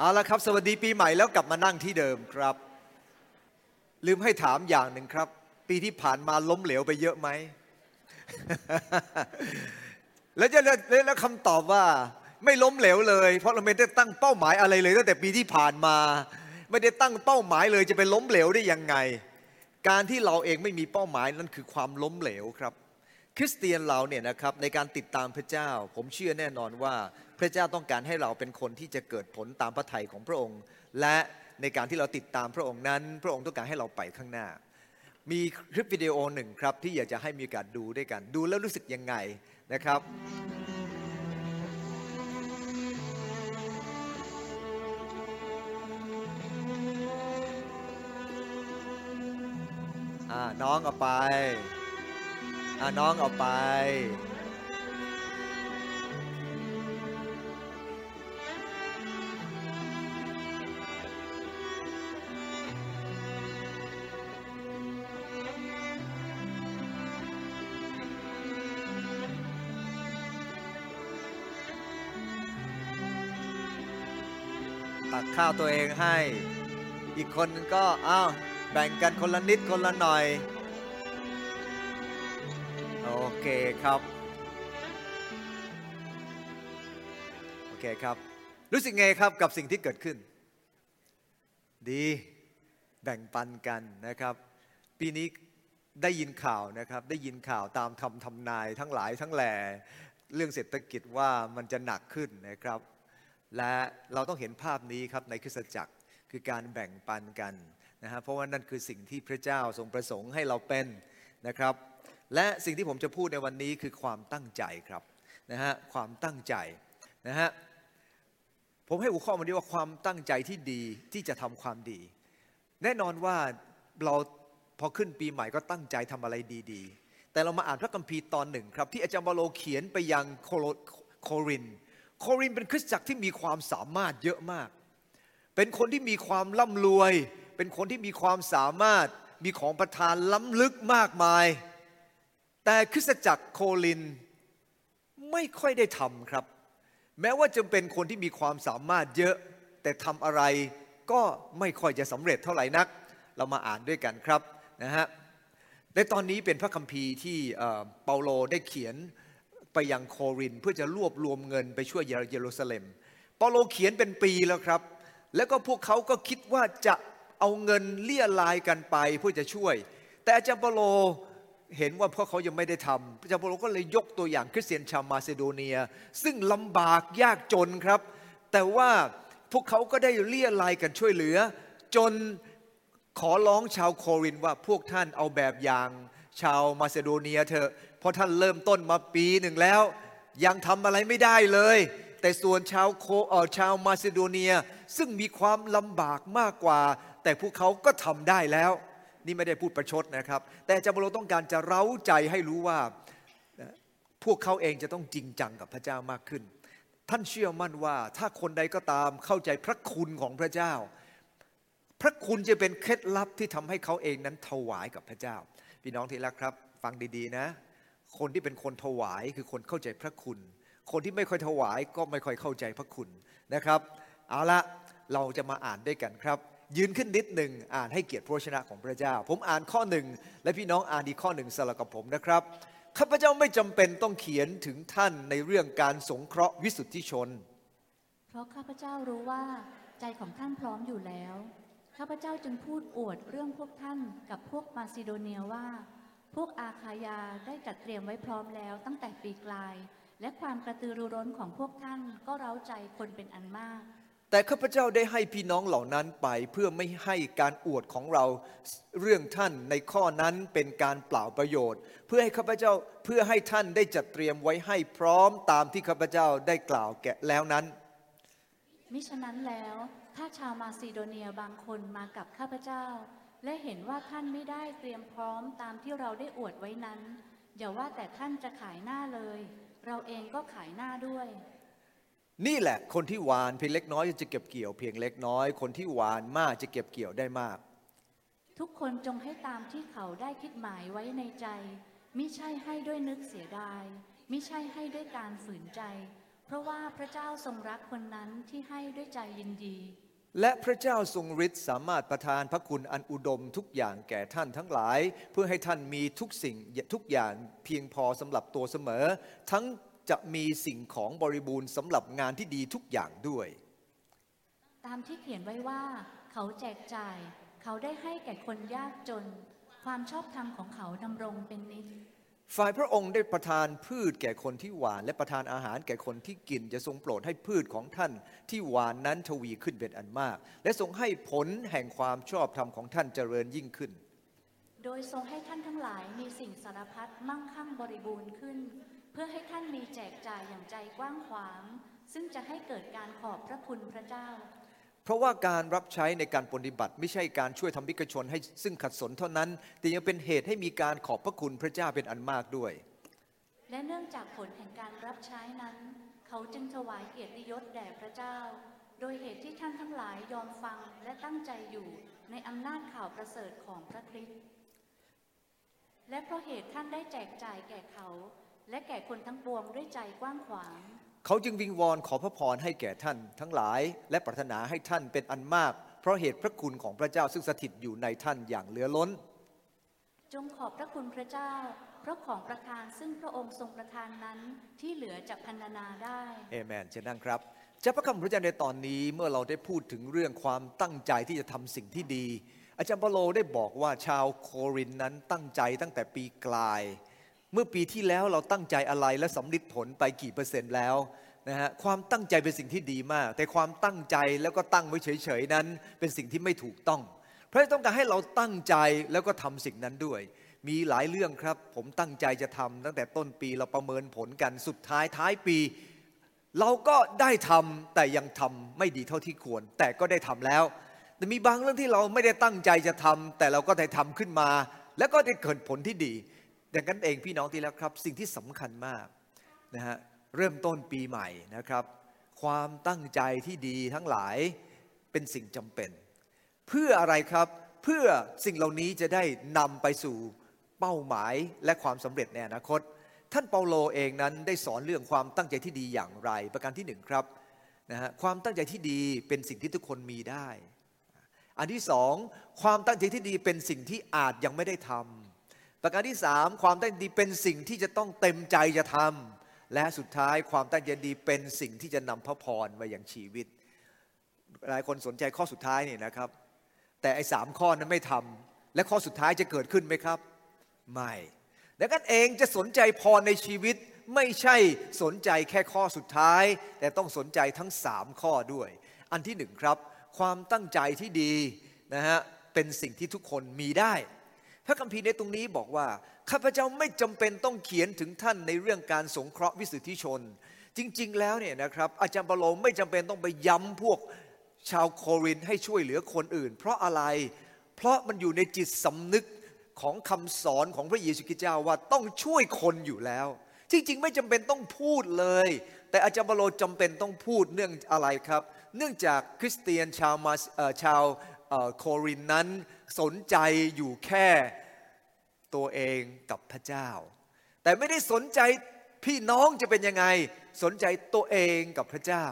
เอาละครับสวัสดีปีใหม่แล้วกลับมานั่งที่เดิมครับ ลืมให้ถามอย่างหนึ่งครับ ปีที่ผ่านมาล้มเหลวไปเยอะไหม แล้วจะแล้วคำตอบว่า ไม่ล้มเหลวเลย เพราะเราไม่ได้ตั้งเป้าหมายอะไรเลยตั้งแต่ปีที่ผ่านมา ไม่ได้ตั้งเป้าหมายเลยจะไปล้มเหลวได้ยังไง การที่เราเองไม่มีเป้าหมายนั่นคือความล้มเหลวครับ คริสเตียนเราเนี่ยนะครับในการติดตามพระเจ้า ผมเชื่อแน่นอนว่าพระเจ้าต้องการให้เราเป็นคนที่จะเกิดผลตามพระทัยของพระองค์ และในการที่เราติดตามพระองค์นั้น พระองค์ต้องการให้เราไปข้างหน้า มีคลิปวิดีโอหนึ่งครับที่อยากจะให้มีกาสดูด้วยกัน ดูแล้วรู้สึกยังไงนะครับน้องเอาไป อาน้องเอาไป ตักข้าวตัวเองให้ อีกคนก็อ้าวแบ่งกันคนละนิดคนละหน่อย คครับ โอเคครับ รู้สึกไงครับกับสิ่งที่เกิดขึ้น ดีแบ่งปันกันนะครับ ปีนี้ได้ยินข่าวนะครับ ได้ยินข่าวตามทำทำนายทั้งหลายทั้งแหล่เรื่องเศรษฐกิจว่ามันจะหนักขึ้นนะครับ และเราต้องเห็นภาพนี้ครับในคริสตจักรคือการแบ่งปันกันนะฮะเพราะว่านั่นคือสิ่งที่พระเจ้าทรงประสงค์ให้เราเป็นนะครับ และสิ่งที่ผมจะพูดในวันนี้คือความตั้งใจครับนะฮะความตั้งใจนะฮะผมให้หัวข้อมันนี้ว่าความตั้งใจที่ดีที่จะทำความดี แน่นอนว่าเราพอขึ้นปีใหม่ก็ตั้งใจทำอะไรดีๆ แต่เรามาอ่านพระคัมภีร์ตอนหนึ่งครับ ที่อาจารย์บาโลเขียนไปยังโคริน โครินเป็นคริสตจักรที่มีความสามารถเยอะมาก เป็นคนที่มีความร่ำรวย เป็นคนที่มีความสามารถมีของประทานล้ำลึกมากมาย แต่คริสตจักรโคลินไม่ค่อยได้ทำครับ แม้ว่าจะเป็นคนที่มีความสามารถเยอะ แต่ทำอะไรก็ไม่ค่อยจะสำเร็จเท่าไหร่นัก เรามาอ่านด้วยกันครับนะฮะในตอนนี้เป็นพระคัมภีร์ที่เปาโลได้เขียนไปยังโครินเพื่อจะรวบรวมเงินไปช่วยเยรูซาเล็ม เปาโลเขียนเป็นปีแล้วครับ แล้วก็พวกเขาก็คิดว่าจะเอาเงินเลี่ยลายกันไปเพื่อจะช่วย แต่อาจารย์เปาโล เห็นว่าพวกเขายังไม่ได้ทำอาจารย์เปโลก็เลยยกตัวอย่างคริสเตียนชาวมาซิโดเนีย ซึ่งลำบากยากจนครับ แต่ว่าพวกเขาก็ได้เลี่ยลายกันช่วยเหลือ จนขอร้องชาวโครินว่าพวกท่านเอาแบบอย่างชาวมาซิโดเนียเถอะเพราะท่านเริ่มต้นมาปีหนึ่งแล้ว ยังทำอะไรไม่ได้เลย แต่ส่วนชาวโคเออชาวมาซิโดเนียซึ่งมีความลำบากมากกว่า แต่พวกเขาก็ทำได้แล้ว นี่ไม่ได้พูดประชดนะครับ แต่จาโลต้องการจะเร้าใจให้รู้ว่าพวกเขาเองจะต้องจริงจังกับพระเจ้ามากขึ้น ท่านเชื่อมั่นว่าถ้าคนใดก็ตามเข้าใจพระคุณของพระเจ้า พระคุณจะเป็นเคล็ดลับที่ทำให้เขาเองนั้นถวายกับพระเจ้า พี่น้องที่รักครับ ฟังดีๆนะ คนที่เป็นคนถวายคือคนเข้าใจพระคุณ คนที่ไม่ค่อยถวายก็ไม่ค่อยเข้าใจพระคุณนะครับ เอาละเราจะมาอ่านด้วยกันครับ ยืนขึ้นนิดหนึ่งอ่านให้เกียรติพระชนะของพระเจ้า ผมอ่านข้อหนึ่งและพี่น้องอ่านอีกข้อหนึ่งสลับกับผมนะครับข้าพเจ้าไม่จำเป็นต้องเขียนถึงท่านในเรื่องการสงเคราะห์วิสุทธิชน เพราะข้าพเจ้ารู้ว่าใจของท่านพร้อมอยู่แล้ว ข้าพเจ้าจึงพูดอวดเรื่องพวกท่านกับพวกมาซิโดเนียว่า พวกอาคายาได้จัดเตรียมไว้พร้อมแล้วตั้งแต่ปีกลาย และความกระตือรือร้นของพวกท่านก็เร้าใจคนเป็นอันมาก แต่ข้าพเจ้าได้ให้พี่น้องเหล่านั้นไปเพื่อไม่ให้การอวดของเราเรื่องท่านในข้อนั้นเป็นการเปล่าประโยชน์ เพื่อให้ข้าพเจ้าเพื่อให้ท่านได้จัดเตรียมไว้ให้พร้อมตามที่ข้าพเจ้าได้กล่าวแก่แล้วนั้น มิฉะนั้นแล้วถ้าชาวมาซิโดเนียบางคนมากับข้าพเจ้า และเห็นว่าท่านไม่ได้เตรียมพร้อมตามที่เราได้อวดไว้นั้นอย่าว่าแต่ท่านจะขายหน้าเลย เราเองก็ขายหน้าด้วย นี่แหละคนที่หวานเพียงเล็กน้อยจะเก็บเกี่ยวเพียงเล็กน้อย คนที่หวานมากจะเก็บเกี่ยวได้มาก ทุกคนจงให้ตามที่เขาได้คิดหมายไว้ในใจมิใช่ให้ด้วยนึกเสียดายมิใช่ให้ด้วยการฝืนใจ เพเพราะว่าพระเจ้าทรงรักคนนั้นที่ให้ด้วยใจยินดี และพระเจ้าทรงฤทธิ์สามารถประทานพระคุณอันอุดมทุกอย่างแก่ท่านทั้งหลาย เพื่อให้ท่านมีทุกสิ่งทุกอย่างเพียงพอสำหรับตัวเสมอ ทั้ง จะมีสิ่งของบริบูรณ์สำหรับงานที่ดีทุกอย่างด้วย ตามที่เขียนไว้ว่า เขาแจกจ่าย เขาได้ให้แก่คนยากจน ความชอบธรรมของเขาดำรงเป็นนิจฝ่ายพระองค์ได้ประทานพืชแก่คนที่หวาน และประทานอาหารแก่คนที่กิน จะทรงโปรดให้พืชของท่านที่หวานนั้นทวีขึ้นเป็นอันมาก และทรงให้ผลแห่งความชอบธรรมของท่านเจริญยิ่งขึ้น โดยทรงให้ท่านทั้งหลายมีสิ่งสารพัดมั่งคั่งบริบูรณ์ขึ้นเพื่อให้ท่านมีแจกจ่ายอย่างใจกว้างขวาง ซึ่งจะให้เกิดการขอบพระคุณพระเจ้า เพราะว่าการรับใช้ในการปฏิบัติ ไม่ใช่การช่วยทำมิกชนให้ซึ่งขัดสนเท่านั้น แต่ยังเป็นเหตุให้มีการขอบพระคุณพระเจ้าเป็นอันมากด้วย และเนื่องจากผลแห่งการรับใช้นั้น เขาจึงถวายเกียรติยศแด่พระเจ้า โดยเหตุที่ท่านทั้งหลายยอมฟังและตั้งใจอยู่ในอำนาจข่าวประเสริฐของพระคริสต์และเพราะเหตุท่านได้แจกจ่ายแก่เขา และแก่คนทั้งปวงด้วยใจกว้างขวาง เขาจึงวิงวอนขอพระพรให้แก่ท่านทั้งหลาย และปรารถนาให้ท่านเป็นอันมาก เพราะเหตุพระคุณของพระเจ้าซึ่งสถิตอยู่ในท่านอย่างเหลือล้น จงขอบพระคุณพระเจ้า เพราะของประทานซึ่งพระองค์ทรงประทานนั้นที่เหลือจะพันนาได้เอเมนเช่นนั้นครับจากพระคำพระเจ้าในตอนนี้เมื่อเราได้พูดถึงเรื่องความตั้งใจที่จะทำสิ่งที่ดี อาจารย์เปาโลได้บอกว่าชาวโครินทร์นั้นตั้งใจตั้งแต่ปีกลาย เมื่อปีที่แล้วเราตั้งใจอะไรและสำลิดผลไปกี่เปอร์เซ็นต์แล้วนะฮะความตั้งใจเป็นสิ่งที่ดีมาก แต่ความตั้งใจแล้วก็ตั้งไว้เฉยๆนั้น เป็นสิ่งที่ไม่ถูกต้องพระเจ้าต้องการให้เราตั้งใจแล้วก็ทำสิ่งนั้นด้วย มีหลายเรื่องครับ ผมตั้งใจจะทำตั้งแต่ต้นปีเราประเมินผลกันสุดท้ายท้ายปี เราก็ได้ทำแต่ยังทำไม่ดีเท่าที่ควร แต่ก็ได้ทำแล้ว แต่มีบางเรื่องที่เราไม่ได้ตั้งใจจะทำแต่เราก็ได้ทำขึ้นมา แล้วก็ได้เกิดผลที่ดี ดังนั้นเองพี่น้องที่แล้วครับ สิ่งที่สำคัญมากนะฮะเริ่มต้นปีใหม่นะครับ ความตั้งใจที่ดีทั้งหลายเป็นสิ่งจำเป็น เพื่ออะไรครับเพื่อสิ่งเหล่านี้จะได้นำไปสู่เป้าหมายและความสำเร็จในอนาคต ท่านเปาโลเองนั้นได้สอนเรื่องความตั้งใจที่ดีอย่างไร ประการที่หนึ่งครับนะฮะความตั้งใจที่ดีเป็นสิ่งที่ทุกคนมีได้ อันที่สองความตั้งใจที่ดีเป็นสิ่งที่อาจยังไม่ได้ทำ ประการที่สามความตั้งใจดีเป็นสิ่งที่จะต้องเต็มใจจะทำและสุดท้ายความตั้งใจดีเป็นสิ่งที่จะนำพระพรมาอย่างชีวิต หลายคนสนใจข้อสุดท้ายนี่นะครับ แต่ไอ้สามข้อนั้นไม่ทำและข้อสุดท้ายจะเกิดขึ้นไหมครับ ไม่ดังนั้นเองจะสนใจพรในชีวิตไม่ใช่สนใจแค่ข้อสุดท้าย แต่ต้องสนใจทั้งสามข้อด้วย อันที่หนึ่งครับ ความตั้งใจที่ดีนะฮะเป็นสิ่งที่ทุกคนมีได้ พระคัมภีร์ในตรงนี้บอกว่า ข้าพเจ้าไม่จำเป็นต้องเขียนถึงท่านในเรื่องการสงเคราะห์วิสุทธิชน จริง ๆ แล้วเนี่ยนะครับอาจารย์เปาโลไม่จำเป็นต้องไปย้ำพวกชาวโครินให้ช่วยเหลือคนอื่น เพราะอะไร เพราะมันอยู่ในจิตสำนึกของคำสอนของพระเยซูคริสต์เจ้าว่าต้องช่วยคนอยู่แล้ว จริง ๆ ไม่จำเป็นต้องพูดเลย แต่อาจารย์เปาโลจำเป็นต้องพูดเนื่องอะไรครับ เนื่องจากคริสเตียนชาวมาชาวโครินนั้นสนใจอยู่แค่ ตัวเองกับพระเจ้า แต่ไม่ได้สนใจพี่น้องจะเป็นยังไง สนใจตัวเองกับพระเจ้า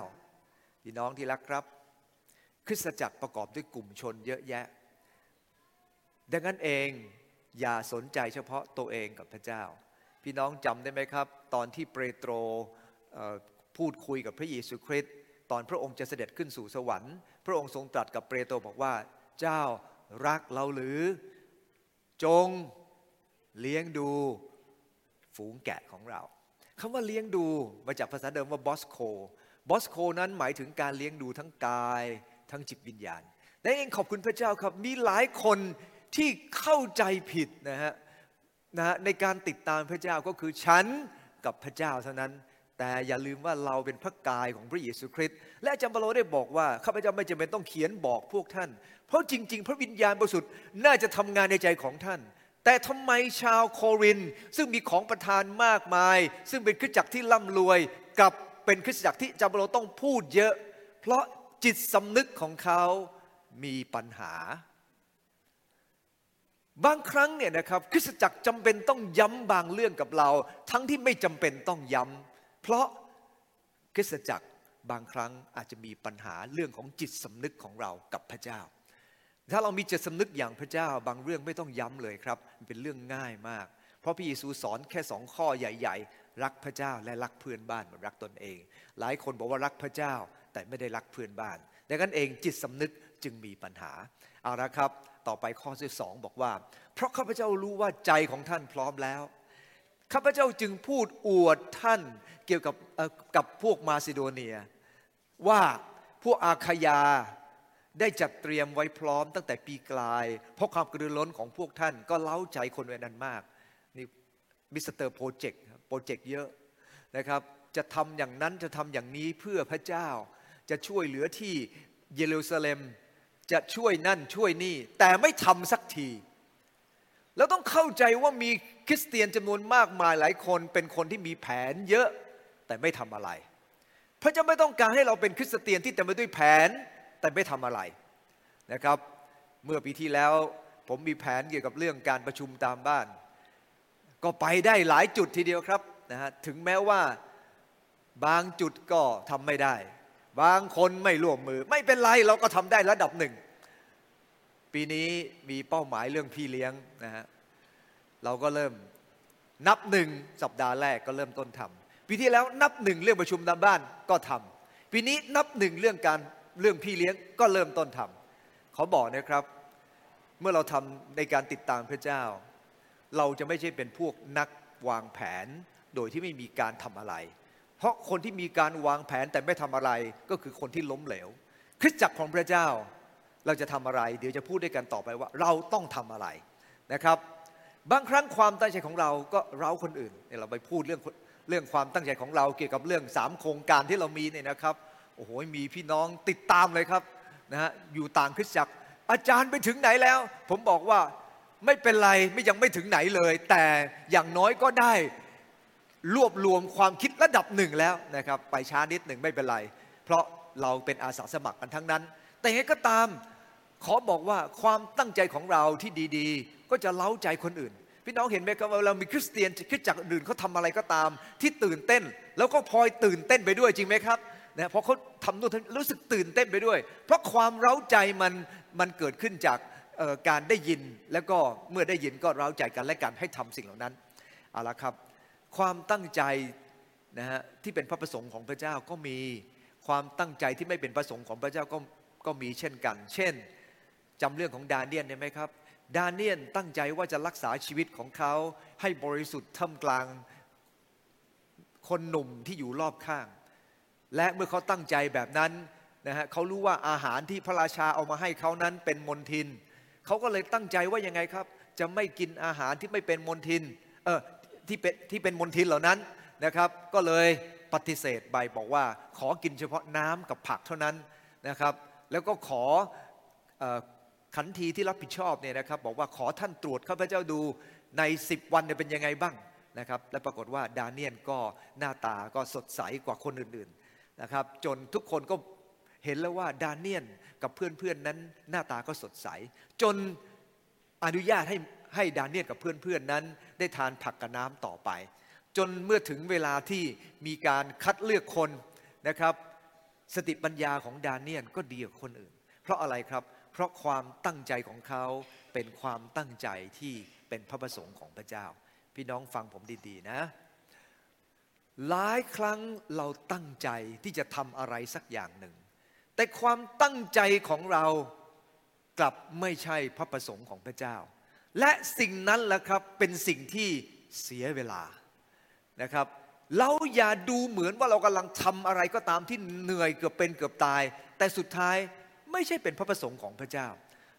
พี่น้องที่รักครับ คริสตจักรประกอบด้วยกลุ่มชนเยอะแยะ ดังนั้นเองอย่าสนใจเฉพาะตัวเองกับพระเจ้า พี่น้องจำได้ไหมครับ ตอนที่เปโตรพูดคุยกับพระเยซูคริสต์ตอนพระองค์จะเสด็จขึ้นสู่สวรรค์ พระองค์ทรงตรัสกับเปโตรบอกว่า เจ้ารักเราหรือ จง เลี้ยงดูฝูงแกะของเราคำว่าเลี้ยงดูมาจากภาษาเดิมว่าบอสโคบอสโคนั้นหมายถึงการเลี้ยงดูทั้งกาย ทั้งจิตวิญญาณและเองขอบคุณพระเจ้าครับ มีหลายคนที่เข้าใจผิดนะฮะนะฮะในการติดตามพระเจ้าก็คือฉันกับพระเจ้าเท่านั้น แต่อย่าลืมว่าเราเป็นพระกายของพระเยซูคริสต์และอาจารย์เปาโลได้บอกว่าข้าพเจ้าไม่จำเป็นต้องเขียนบอกพวกท่าน เพราะจริง ๆ พระวิญญาณบริสุทธิ์น่าจะทำงานในใจของท่าน แต่ทำไมชาวโคริน ซึ่งมีของประทานมากมาย ซึ่งเป็นคริสตจักรที่ร่ำรวยกับเป็นคริสตจักรที่จารย์เปาต้องพูดเยอะ เพราะจิตสำนึกของเขามีปัญหา บางครั้งเนี่ยนะครับคริสตจักรจำเป็นต้องย้ำบางเรื่องกับเรา ทั้งที่ไม่จำเป็นต้องย้ำเพราะคริสตจักรบางครั้งอาจจะมีปัญหาเรื่องของจิตสำนึกของเรากับพระเจ้า ถ้าเรามีจิตสำนึกอย่างพระเจ้าบางเรื่องไม่ต้องย้ำเลยครับมันเป็นเรื่องง่ายมาก เพราะพระเยซูสอนแค่สองข้อใหญ่ ๆ รักพระเจ้าและรักเพื่อนบ้านเหมือนรักตนเอง หลายคนบอกว่ารักพระเจ้าแต่ไม่ได้รักเพื่อนบ้านดังนั้นเองจิตสำนึกจึงมีปัญหาเอาละครับ ต่อไปข้อที่สองบอกว่า เพราะข้าพเจ้ารู้ว่าใจของท่านพร้อมแล้วข้าพเจ้าจึงพูดอวดท่านเกี่ยวกับกับพวกมาซิโดเนีย ว่าพวกอาคายา ได้จัดเตรียมไว้พร้อมตั้งแต่ปีกลาย เพราะความกระตือรือร้นของพวกท่านก็เร้าใจคนเหล่านั้นมากนี่ mister project project เยอะนะครับ จะทำอย่างนั้นจะทำอย่างนี้เพื่อพระเจ้า จะช่วยเหลือที่เยรูซาเล็ม จะช่วยนั่นช่วยนี่ แต่ไม่ทำสักที แล้วต้องเข้าใจว่ามีคริสเตียนจำนวนมากมายหลายคนเป็นคนที่มีแผนเยอะแต่ไม่ทำอะไร พระเจ้าไม่ต้องการให้เราเป็นคริสเตียนที่เต็มไปด้วยแผน แต่ไม่ทำอะไรนะครับ เมื่อปีที่แล้วผมมีแผนเกี่ยวกับเรื่องการประชุมตามบ้าน ก็ไปได้หลายจุดทีเดียวครับนะฮะถึงแม้ว่าบางจุดก็ทำไม่ได้ บางคนไม่ร่วมมือ ไม่เป็นไรเราก็ทำได้ระดับหนึ่ง ปีนี้มีเป้าหมายเรื่องพี่เลี้ยงนะฮะเราก็เริ่มนับหนึ่งสัปดาห์แรกก็เริ่มต้นทำปีที่แล้วนับหนึ่งเรื่องประชุมตามบ้านก็ทำปีนี้นับหนึ่งเรื่องการ เรื่องพี่เลี้ยงก็เริ่มต้นทำเขาบอกนะครับ เมื่อเราทำในการติดตามพระเจ้า เราจะไม่ใช่เป็นพวกนักวางแผนโดยที่ไม่มีการทำอะไร เพราะคนที่มีการวางแผนแต่ไม่ทำอะไรก็คือคนที่ล้มเหลว คริสตจักรของพระเจ้าเราจะทำอะไร เดี๋ยวจะพูดด้วยกันต่อไปว่า เราต้องทำอะไรนะครับบางครั้งความตั้งใจของเราก็เร้าคนอื่นเนี่ยเราไปพูดเรื่องเรื่องความตั้งใจของเราเกี่ยวกับเรื่องสามโครงการที่เรามีเนี่ยนะครับ โอ้โหมีพี่น้องติดตามเลยครับนะฮะอยู่ต่างคริสตจักร อาจารย์ไปถึงไหนแล้ว ผมบอกว่าไม่เป็นไรไม่ยังไม่ถึงไหนเลย แต่อย่างน้อยก็ได้รวบรวมความคิดระดับหนึ่งแล้วนะครับ ไปช้านิดหนึ่งไม่เป็นไร เพราะเราเป็นอาสาสมัครกันทั้งนั้น แต่ยังไงก็ตามขอบอกว่าความตั้งใจของเราที่ดีๆ ก็จะเล้าใจคนอื่น พี่น้องเห็นไหมครับว่าเรามีคริสเตียนคริสตจักรอื่นเขาทำอะไรก็ตาม ที่ตื่นเต้น แล้วก็พลอยตื่นเต้นไปด้วยจริงไหมครับ นะเพราะเขาทำนู่นรู้สึกตื่นเต้นไปด้วย เพราะความเร้าใจมันมันเกิดขึ้นจากการได้ยินแล้วก็เมื่อได้ยินก็เร้าใจกันและกันให้ทำสิ่งเหล่านั้นเอาละครับ ความตั้งใจนะฮะที่เป็นพระประสงค์ของพระเจ้าก็มีความตั้งใจที่ไม่เป็นประสงค์ของพระเจ้าก็ก็มีเช่นกัน เช่นจำเรื่องของดาเนียนได้ไหมครับ ดาเนียนตั้งใจว่าจะรักษาชีวิตของเขาให้บริสุทธิ์ท่ามกลางคนหนุ่มที่อยู่รอบข้าง และเมื่อเขาตั้งใจแบบนั้นนะฮะเขารู้ว่าอาหารที่พระราชาเอามาให้เขานั้นเป็นมนทิน เขาก็เลยตั้งใจว่ายังไงครับ จะไม่กินอาหารที่ไม่เป็นมนทินเออที่เป็นที่เป็นมนทินเหล่านั้นนะครับ ก็เลยปฏิเสธไปบอกว่า ขอกินเฉพาะน้ำกับผักเท่านั้นนะครับ แล้วก็ขอขันทีที่รับผิดชอบเนี่ยนะครับ บอกว่าขอท่านตรวจข้าพเจ้าดูใน 10 วันเนี่ยเป็นยังไงบ้างนะครับ และปรากฏว่าดาเนียนก็หน้าตาก็สดใสกว่าคนอื่น นะครับ จนทุกคนก็เห็นแล้วว่าดานเนียนกับเพื่อนๆนั้นหน้าตาก็สดใส จนอนุญาตให้ให้ดานเนียนกับเพื่อนๆนั้น ได้ทานผักกับน้ำต่อไป จนเมื่อถึงเวลาที่มีการคัดเลือกคนนะครับ สติปัญญาของดานเนียนก็ดีกว่าคนอื่น เพราะอะไรครับ เพราะความตั้งใจของเขาเป็นความตั้งใจที่เป็นพระประสงค์ของพระเจ้า พี่น้องฟังผมดีๆนะ หลายครั้งเราตั้งใจที่จะทำอะไรสักอย่างหนึ่ง แต่ความตั้งใจของเรากลับไม่ใช่พระประสงค์ของพระเจ้า และสิ่งนั้นแหละครับเป็นสิ่งที่เสียเวลานะครับ เราอย่าดูเหมือนว่าเรากำลังทำอะไรก็ตามที่เหนื่อยเกือบเป็นเกือบตาย แต่สุดท้ายไม่ใช่เป็นพระประสงค์ของพระเจ้า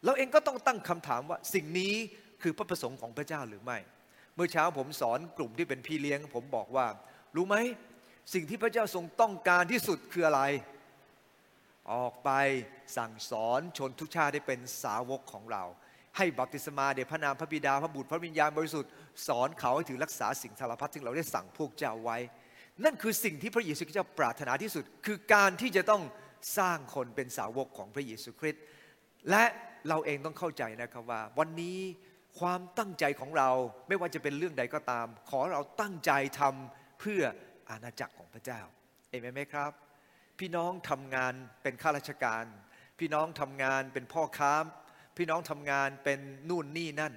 เราเองก็ต้องตั้งคำถามว่าสิ่งนี้คือพระประสงค์ของพระเจ้าหรือไม่ เมื่อเช้าผมสอนกลุ่มที่เป็นพี่เลี้ยง ผมบอกว่า รู้ไหมสิ่งที่พระเจ้าทรงต้องการที่สุดคืออะไร ออกไปสั่งสอนชนทุกชาติได้เป็นสาวกของเรา ให้บัพติศมาเดชพระนามพระบิดาพระบุตรพระวิญญาณบริสุทธิ์สอนเขาให้ถือรักษาสิ่งสารพัดที่เราได้สั่งพวกเจ้าไว้ นั่นคือสิ่งที่พระเยซูคริสต์ปรารถนาที่สุด คือการที่จะต้องสร้างคนเป็นสาวกของพระเยซูคริสต์และเราเองต้องเข้าใจนะครับว่า วันนี้ความตั้งใจของเราไม่ว่าจะเป็นเรื่องใดก็ตาม ขอเราตั้งใจทำ เพื่ออาณาจักรของพระเจ้าเอเมนไหมครับ พี่น้องทำงานเป็นข้าราชการ พี่น้องทำงานเป็นพ่อค้า พี่น้องทำงานเป็นนู่นนี่นั่น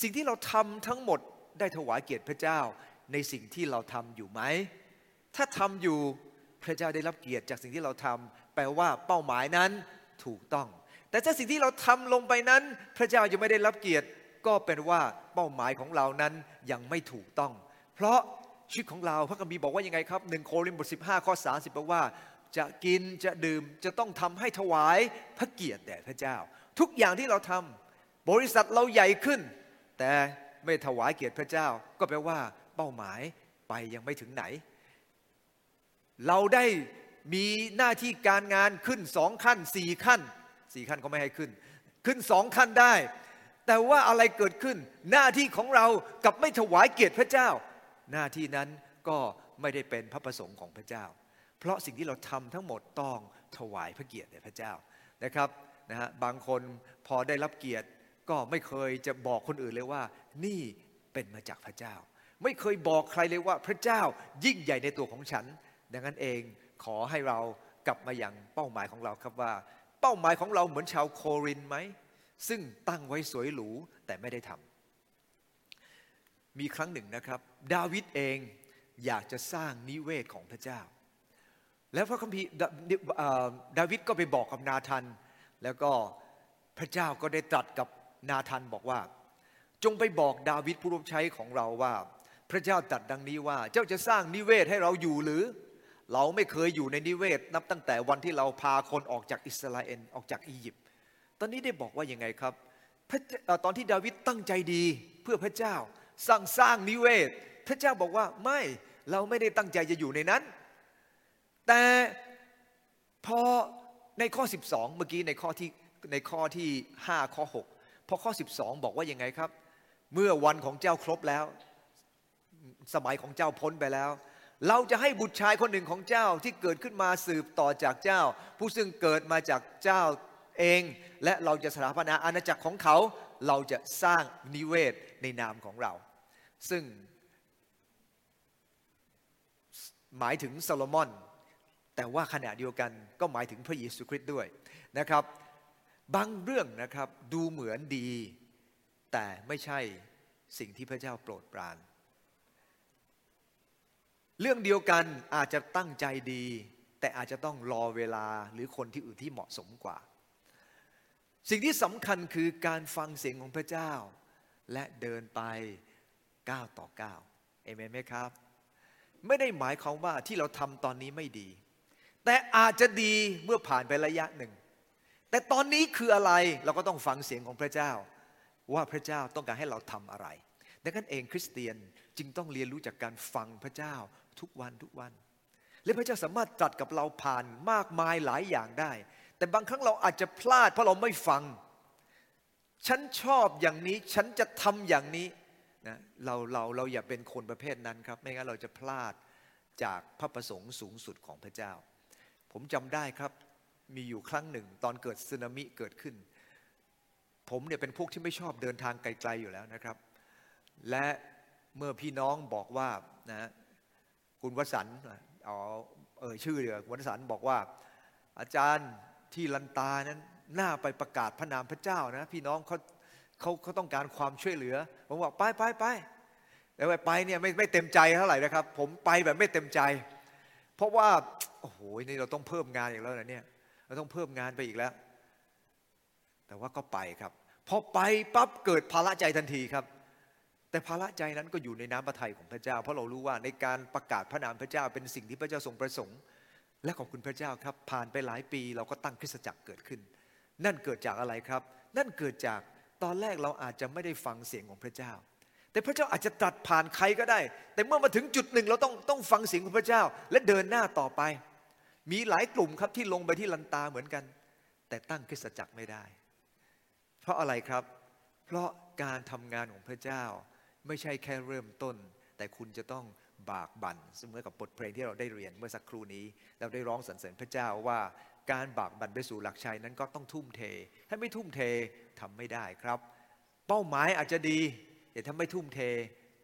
สิ่งที่เราทำทั้งหมดได้ถวายเกียรติพระเจ้าในสิ่งที่เราทำอยู่ไหม ถ้าทำอยู่พระเจ้าได้รับเกียรติจากสิ่งที่เราทำแปลว่าเป้าหมายนั้นถูกต้อง แต่ถ้าสิ่งที่เราทำลงไปนั้น พระเจ้ายังไม่ได้รับเกียรติ ก็เป็นว่าเป้าหมายของเรานั้นยังไม่ถูกต้อง เพราะ ชีวิตของเราพระคัมภีร์บอกว่ายังไงครับหนึ่งโครินธ์บทสิบห้าข้อสาสิบบอกว่า จะกินจะดื่มจะต้องทำให้ถวายพระเกียรติแด่พระเจ้า ทุกอย่างที่เราทำบริษัทเราใหญ่ขึ้น แต่ไม่ถวายเกียรติพระเจ้า ก็แปลว่าเป้าหมายไปยังไม่ถึงไหน เราได้มีหน้าที่การงานขึ้นสองขั้นสี่ขั้นสี่ขั้นก็ไม่ให้ขึ้น ขึ้นสองขั้นได้ แต่ว่าอะไรเกิดขึ้น หน้าที่ของเรากับไม่ถวายเกียรติพระเจ้า หน้าที่นั้นก็ไม่ได้เป็นพระประสงค์ของพระเจ้า เพราะสิ่งที่เราทำทั้งหมดต้องถวายพระเกียรติแด่พระเจ้านะครับนะฮะบางคนพอได้รับเกียรติก็ไม่เคยจะบอกคนอื่นเลยว่า นี่เป็นมาจากพระเจ้า ไม่เคยบอกใครเลยว่าพระเจ้ายิ่งใหญ่ในตัวของฉัน ดังนั้นเองขอให้เรากลับมาอย่างเป้าหมายของเราครับว่า เป้าหมายของเราเหมือนชาวโครินไหมซึ่งตั้งไว้สวยหรูแต่ไม่ได้ทำ มีครั้งหนึ่งนะครับ ดาวิดเองอยากจะสร้างนิเวศของพระเจ้า แล้วพระคัมภีร์ดาวิดก็ไปบอกกับนาธันแล้วก็พระเจ้าก็ได้ตรัสกับนาธันบอกว่า จงไปบอกดาวิดผู้รับใช้ของเราว่า พระเจ้าตรัสดังนี้ว่า เจ้าจะสร้างนิเวศให้เราอยู่หรือ เราไม่เคยอยู่ในนิเวศ นับตั้งแต่วันที่เราพาคนออกจากอิสราเอลออกจากอียิปต์ตอนนี้ได้บอกว่ายังไงครับตอนที่ดาวิดตั้งใจดีเพื่อพระเจ้า สร้างสร้างนิเวศ พระเจ้าบอกว่าไม่เราไม่ได้ตั้งใจจะอยู่ในนั้น แต่พอในข้อ 12 เมื่อกี้ในข้อที่ในข้อที่ 5 ข้อ 6 พอข้อ 12 บอกว่ายังไงครับ เมื่อวันของเจ้าครบแล้ว สมัยของเจ้าพ้นไปแล้ว เราจะให้บุตรชายคนหนึ่งของเจ้าที่เกิดขึ้นมาสืบต่อจากเจ้า ผู้ซึ่งเกิดมาจากเจ้าเอง และเราจะสถาปนาอาณาจักรของเขา เราจะสร้างนิเวศในนามของเรา ซึ่งหมายถึงโซโลมอน แต่ว่าขณะเดียวกันก็หมายถึงพระเยซูคริสต์ด้วยนะครับ บางเรื่องนะครับดูเหมือนดี แต่ไม่ใช่สิ่งที่พระเจ้าโปรดปราน เรื่องเดียวกันอาจจะตั้งใจดี แต่อาจจะต้องรอเวลาหรือคนที่อื่นที่เหมาะสมกว่า สิ่งที่สำคัญคือการฟังเสียงของพระเจ้าและเดินไป ก้าต่อก้าเอเมนไหมครับ ไม่ได้หมายความว่าที่เราทำตอนนี้ไม่ดี แต่อาจจะดีเมื่อผ่านไประยะหนึ่ง แต่ตอนนี้คืออะไรเราก็ต้องฟังเสียงของพระเจ้า ว่าพระเจ้าต้องการให้เราทำอะไรดังนั้นเองคริสเตียนจึงต้องเรียนรู้จากการฟังพระเจ้าทุกวันทุกวัน และพระเจ้าสามารถตรัสกับเราผ่านมากมายหลายอย่างได้ แต่บางครั้งเราอาจจะพลาดเพราะเราไม่ฟัง ฉันชอบอย่างนี้ ฉันจะทำอย่างนี้ นะเราเราเราอย่าเป็นคนประเภทนั้นครับ ไม่งั้นเราจะพลาดจากพระประสงค์สูงสุดของพระเจ้า ผมจำได้ครับมีอยู่ครั้งหนึ่ง ตอนเกิดสึนามิเกิดขึ้น ผมเนี่ยเป็นพวกที่ไม่ชอบเดินทางไกลๆอยู่แล้วนะครับ และเมื่อพี่น้องบอกว่านะคุณวสันอ๋อเออชื่อเดียวคุณวสันบอกว่า อาจารย์ที่ลันตานั้นน่าไปประกาศพระนามพระเจ้านะ พี่น้องเขา เขาเขาต้องการความช่วยเหลือ ผมบอกไปไปไปแต่ว่าไปเนี่ยไม่ไม่เต็มใจเท่าไหร่นะครับ ผมไปแบบไม่เต็มใจ เพราะว่าโอ้โหนี่เราต้องเพิ่มงานอีกแล้วนะเนี่ยเราต้องเพิ่มงานไปอีกแล้ว แต่ว่าก็ไปครับพอไปปั๊บเกิดภาระใจทันทีครับ แต่ภาระใจนั้นก็อยู่ในน้ำพระทัยของพระเจ้า เพราะเรารู้ว่าในการประกาศพระนามพระเจ้าเป็นสิ่งที่พระเจ้าทรงประสงค์ และขอบคุณพระเจ้าครับ ผ่านไปหลายปีเราก็ตั้งคริสตจักรเกิดขึ้น นั่นเกิดจากอะไรครับ นั่นเกิดจาก ตอนแรกเราอาจจะไม่ได้ฟังเสียงของพระเจ้า แต่พระเจ้าอาจจะตรัสผ่านใครก็ได้ แต่เมื่อมาถึงจุดหนึ่งเราต้องต้องฟังเสียงของพระเจ้า และเดินหน้าต่อไป มีหลายกลุ่มครับที่ลงไปที่ลันตาเหมือนกัน แต่ตั้งคริสตจักรไม่ได้ เพราะอะไรครับ เพราะการทำงานของพระเจ้า ไม่ใช่แค่เริ่มต้น แต่คุณจะต้องบากบั่นเสมอกับบทเพลงที่เราได้เรียนเมื่อสักครู่นี้ เราได้ร้องสรรเสริญพระเจ้าว่า การบากบั่นไปสู่หลักชัยนั้นก็ต้องทุ่มเท ถ้าไม่ทุ่มเททำไม่ได้ครับ เป้าหมายอาจจะดี แต่ถ้าไม่ทุ่มเท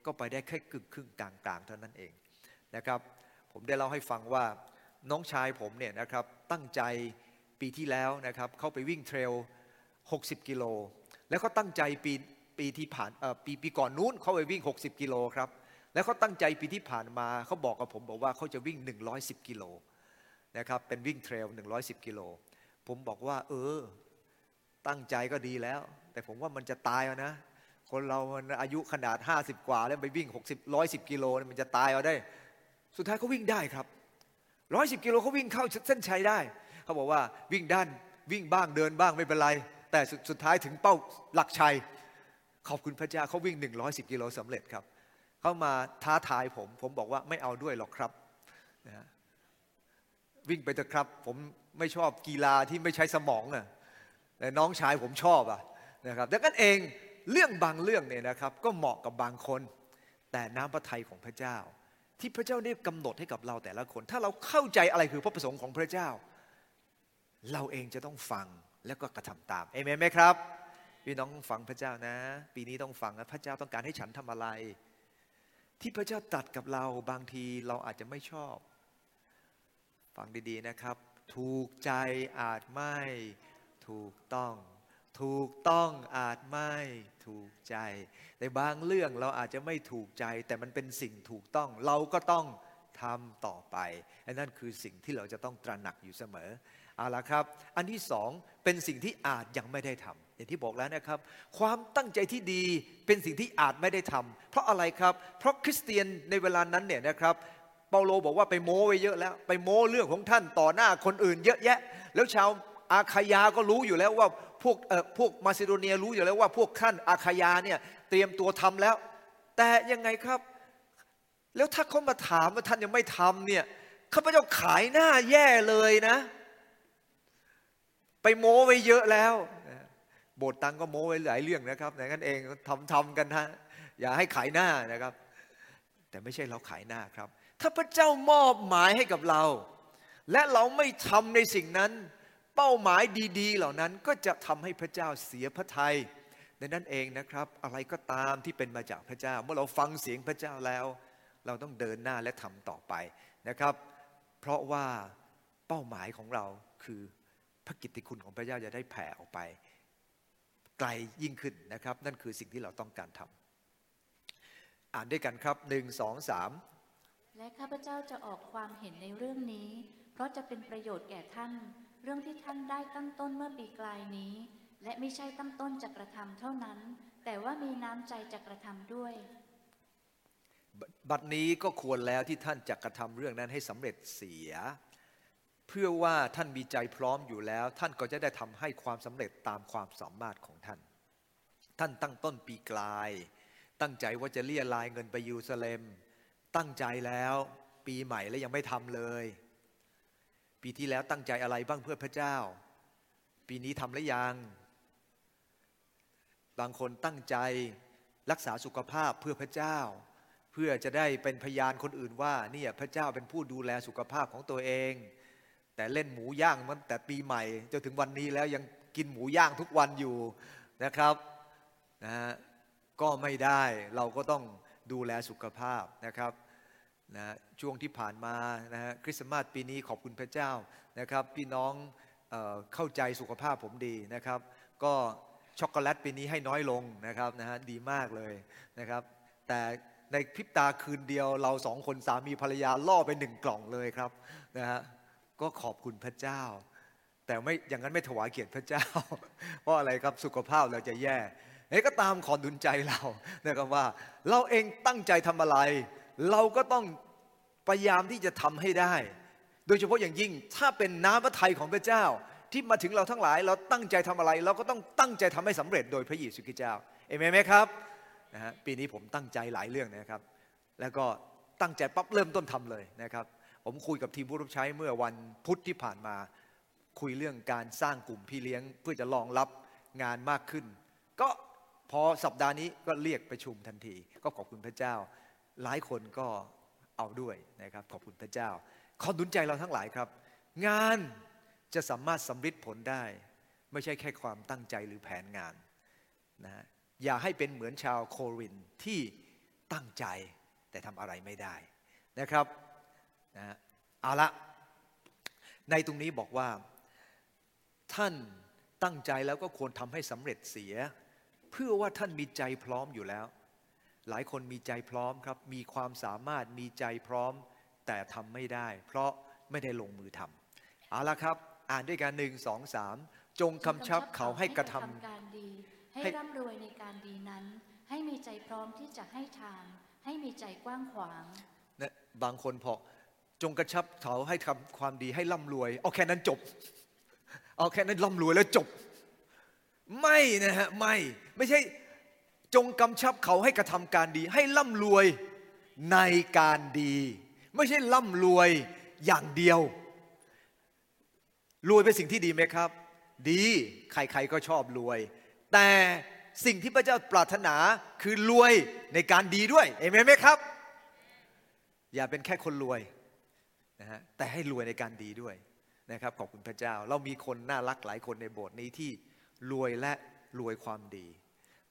ก็ไปได้แค่กึ่งครึ่งกลางๆเท่านั้นเองนะครับผมได้เล่าให้ฟังว่าน้องชายผมเนี่ยนะครับตั้งใจปีที่แล้วนะครับเข้าไปวิ่งเทรล 60 กิโล แล้วเขาตั้งใจปีปีที่ผ่านปีปีก่อนนู้นเขาไปวิ่ง 60 กิโลครับแล้วเขาตั้งใจปีที่ผ่านมาเขาบอกกับผมบอกว่าเขาจะวิ่ง 110 กิโล นะครับเป็นวิ่งเทรล 110 กิโล ผมบอกว่า เออ ตั้งใจก็ดีแล้ว แต่ผมว่ามันจะตายเอานะ คนเรามันอายุขนาด 50 กว่า แล้วไปวิ่ง 60 110 กิโลนี่มันจะตายเอาได้ สุดท้ายเขาวิ่งได้ครับ 110 กิโลเขาวิ่งเข้าเส้นชัยได้ เขาบอกว่าวิ่งด้านวิ่งบ้างเดินบ้างไม่เป็นไร แต่สุดสุดท้ายถึงเป้าหลักชัย ขอบคุณพระเจ้าเขาวิ่ง 110 กิโลสำเร็จครับ เขามาท้าทายผม ผมบอกว่าไม่เอาด้วยหรอกครับนะ วิ่งไปเถอะครับ ผมไม่ชอบกีฬาที่ไม่ใช้สมองอะแต่น้องชายผมชอบอะนะครับดังนั้นเองเรื่องบางเรื่องเนี่ยนะครับ ก็เหมาะกับบางคน แต่น้ำพระทัยของพระเจ้า ที่พระเจ้าได้กำหนดให้กับเราแต่ละคน ถ้าเราเข้าใจอะไรคือพระประสงค์ของพระเจ้า เราเองจะต้องฟังแล้วก็กระทำตามเอเมนไหมครับพี่น้องฟังพระเจ้านะ ปีนี้ต้องฟังนะพระเจ้าต้องการให้ฉันทำอะไร ที่พระเจ้าตัดกับเราบางทีเราอาจจะไม่ชอบ ฟังดีๆนะครับ ถูกใจอาจไม่ ถูกต้อง ถูกต้องอาจไม่ถูกใจแต่บางเรื่องเราอาจจะไม่ถูกใจ แต่มันเป็นสิ่งถูกต้อง เราก็ต้องทำต่อไปอันนั่นคือสิ่งที่เราจะต้องตระหนักอยู่เสมอเอาละครับ อันที่สองเป็นสิ่งที่อาจยังไม่ได้ทำอย่างที่บอกแล้วนะครับ ความตั้งใจที่ดีเป็นสิ่งที่อาจไม่ได้ทำเพราะอะไรครับ เพราะคริสเตียนในเวลานั้นเนี่ยนะครับ เปาโลบอกว่าไปโม้ไว้เยอะแล้ว ไปโม้เรื่องของท่านต่อหน้าคนอื่น เยอะแยะ แล้วชาวอาคายาก็รู้อยู่แล้วว่าพวกเอ่อพวกมาซิโดเนียรู้อยู่แล้วว่าพวกท่านอาคายาเนี่ยเตรียมตัวทำแล้ว แต่ยังไงครับ แล้วถ้าเขามาถามว่าท่านยังไม่ทำเนี่ยข้าพเจ้าขายหน้าแย่เลยนะ ไปโม้ไว้เยอะแล้ว โบสถ์ตังก็โม้ไว้หลายเรื่องนะครับแต่นั้นเองทำทำกันฮะอย่าให้ขายหน้านะครับ แต่ไม่ใช่เราขายหน้าครับ ถ้าพระเจ้ามอบหมายให้กับเรา และเราไม่ทำในสิ่งนั้น เป้าหมายดี ๆ เหล่านั้นก็จะทำให้พระเจ้าเสียพระทัยในนั้นเองนะครับ อะไรก็ตามที่เป็นมาจากพระเจ้า เมื่อเราฟังเสียงพระเจ้าแล้ว เราต้องเดินหน้าและทำต่อไปนะครับ เพราะว่าเป้าหมายของเราคือพระกิตติคุณของพระเจ้าจะได้แผ่ออกไป ไกลยิ่งขึ้นนะครับ นั่นคือสิ่งที่เราต้องการทำอ่านด้วยกันครับหนึ่งสองสาม และข้าพเจ้าจะออกความเห็นในเรื่องนี้ เพราะจะเป็นประโยชน์แก่ท่าน เรื่องที่ท่านได้ตั้งต้นเมื่อปีกลายนี้ และไม่ใช่ตั้งต้นจะกระทำเท่านั้น แต่ว่ามีน้ำใจจะกระทำด้วย บัดนี้ก็ควรแล้วที่ท่านจะกระทำเรื่องนั้นให้สำเร็จเสีย เพื่อว่าท่านมีใจพร้อมอยู่แล้ว ท่านก็จะได้ทำให้ความสำเร็จตามความสามารถของท่าน ท่านตั้งต้นปีกลาย ตั้งใจว่าจะเลี่ยรายเงินไปยูซาเลม ตั้งใจแล้ว ปีใหม่แล้วยังไม่ทำเลย ปีที่แล้วตั้งใจอะไรบ้างเพื่อพระเจ้า ปีนี้ทำหรือยัง บางคนตั้งใจรักษาสุขภาพเพื่อพระเจ้า เพื่อจะได้เป็นพยานคนอื่นว่าเนี่ยพระเจ้าเป็นผู้ดูแลสุขภาพของตัวเอง แต่เล่นหมูย่างมันแต่ปีใหม่จนถึงวันนี้แล้วยังกินหมูย่างทุกวันอยู่นะครับนะฮะก็ไม่ได้เราก็ต้อง ดูแลสุขภาพนะครับนะช่วงที่ผ่านมานะฮะคริสต์มาสปีนี้ขอบคุณพระเจ้านะครับ พี่น้องเอเข้าใจสุขภาพผมดีนะครับ ก็ช็อกโกแลตปีนี้ให้น้อยลงนะครับนะฮะดีมากเลยนะครับ แต่ในพริบตาคืนเดียวเราสองคนสามีภรรยาล่อไปหนึ่งกล่องเลยครับนะฮะก็ขอบคุณพระเจ้า แต่ไม่อย่างนั้นไม่ถวายเกียรติพระเจ้า เพราะอะไรครับสุขภาพเราจะแย่ เฮ้ก็ตามขอดุลใจเรานะครับว่า เราเองตั้งใจทำอะไร เราก็ต้องพยายามที่จะทำให้ได้ โดยเฉพาะอย่างยิ่งถ้าเป็นน้ำพระทัยของพระเจ้า ที่มาถึงเราทั้งหลาย เราตั้งใจทำอะไร เราก็ต้องตั้งใจทำให้สำเร็จโดยพระเยซูคริสต์เจ้าเอเมนไหมครับนะฮะปีนี้ผมตั้งใจหลายเรื่องนะครับ แล้วก็ตั้งใจปั๊บเริ่มต้นทำเลยนะครับ ผมคุยกับทีมผู้รับใช้เมื่อวันพุธที่ผ่านมา คุยเรื่องการสร้างกลุ่มพี่เลี้ยง เพื่อจะรองรับงานมากขึ้น ก็ พอสัปดาห์นี้ก็เรียกประชุมทันที ก็ขอบคุณพระเจ้า หลายคนก็เอาด้วยนะครับ ขอบคุณพระเจ้า ขอหนุนใจเราทั้งหลายครับ งานจะสามารถสำฤทธิ์ผลได้ ไม่ใช่แค่ความตั้งใจหรือแผนงานนะอย่าให้เป็นเหมือนชาวโครินที่ตั้งใจแต่ทำอะไรไม่ได้นะครับนะฮะเอาละในตรงนี้บอกว่าท่านตั้งใจแล้วก็ควรทำให้สำเร็จเสีย เพื่อว่าท่านมีใจพร้อมอยู่แล้ว หลายคนมีใจพร้อมครับ มีความสามารถมีใจพร้อม แต่ทำไม่ได้ เพราะไม่ได้ลงมือทำเอาละครับ อ่านด้วยกันหนึ่งสองสามจงคำชับเขาให้กระทำการดี ให้ให้ร่ำรวยในการดีนั้น ให้มีใจพร้อมที่จะให้ทานให้มีใจกว้างขวางนะบางคนพอจงกระชับเขาให้ทำความดีให้ร่ำรวยเอาแค่นั้นจบเอาแค่นั้นร่ำรวยแล้วจบ ไม่นะฮะไม่ไม่ใช่จงกำชับเขาให้กระทำการดี ให้ร่ำรวยในการดี ไม่ใช่ร่ำรวยอย่างเดียว รวยเป็นสิ่งที่ดีไหมครับ ดีใครๆก็ชอบรวย แต่สิ่งที่พระเจ้าปรารถนาคือรวยในการดีด้วยเอเมนไหมครับ อย่าเป็นแค่คนรวยนะฮะแต่ให้รวยในการดีด้วยนะครับขอบคุณพระเจ้า เรามีคนน่ารักหลายคนในโบสถ์นี้ที่ รวยและรวยความดี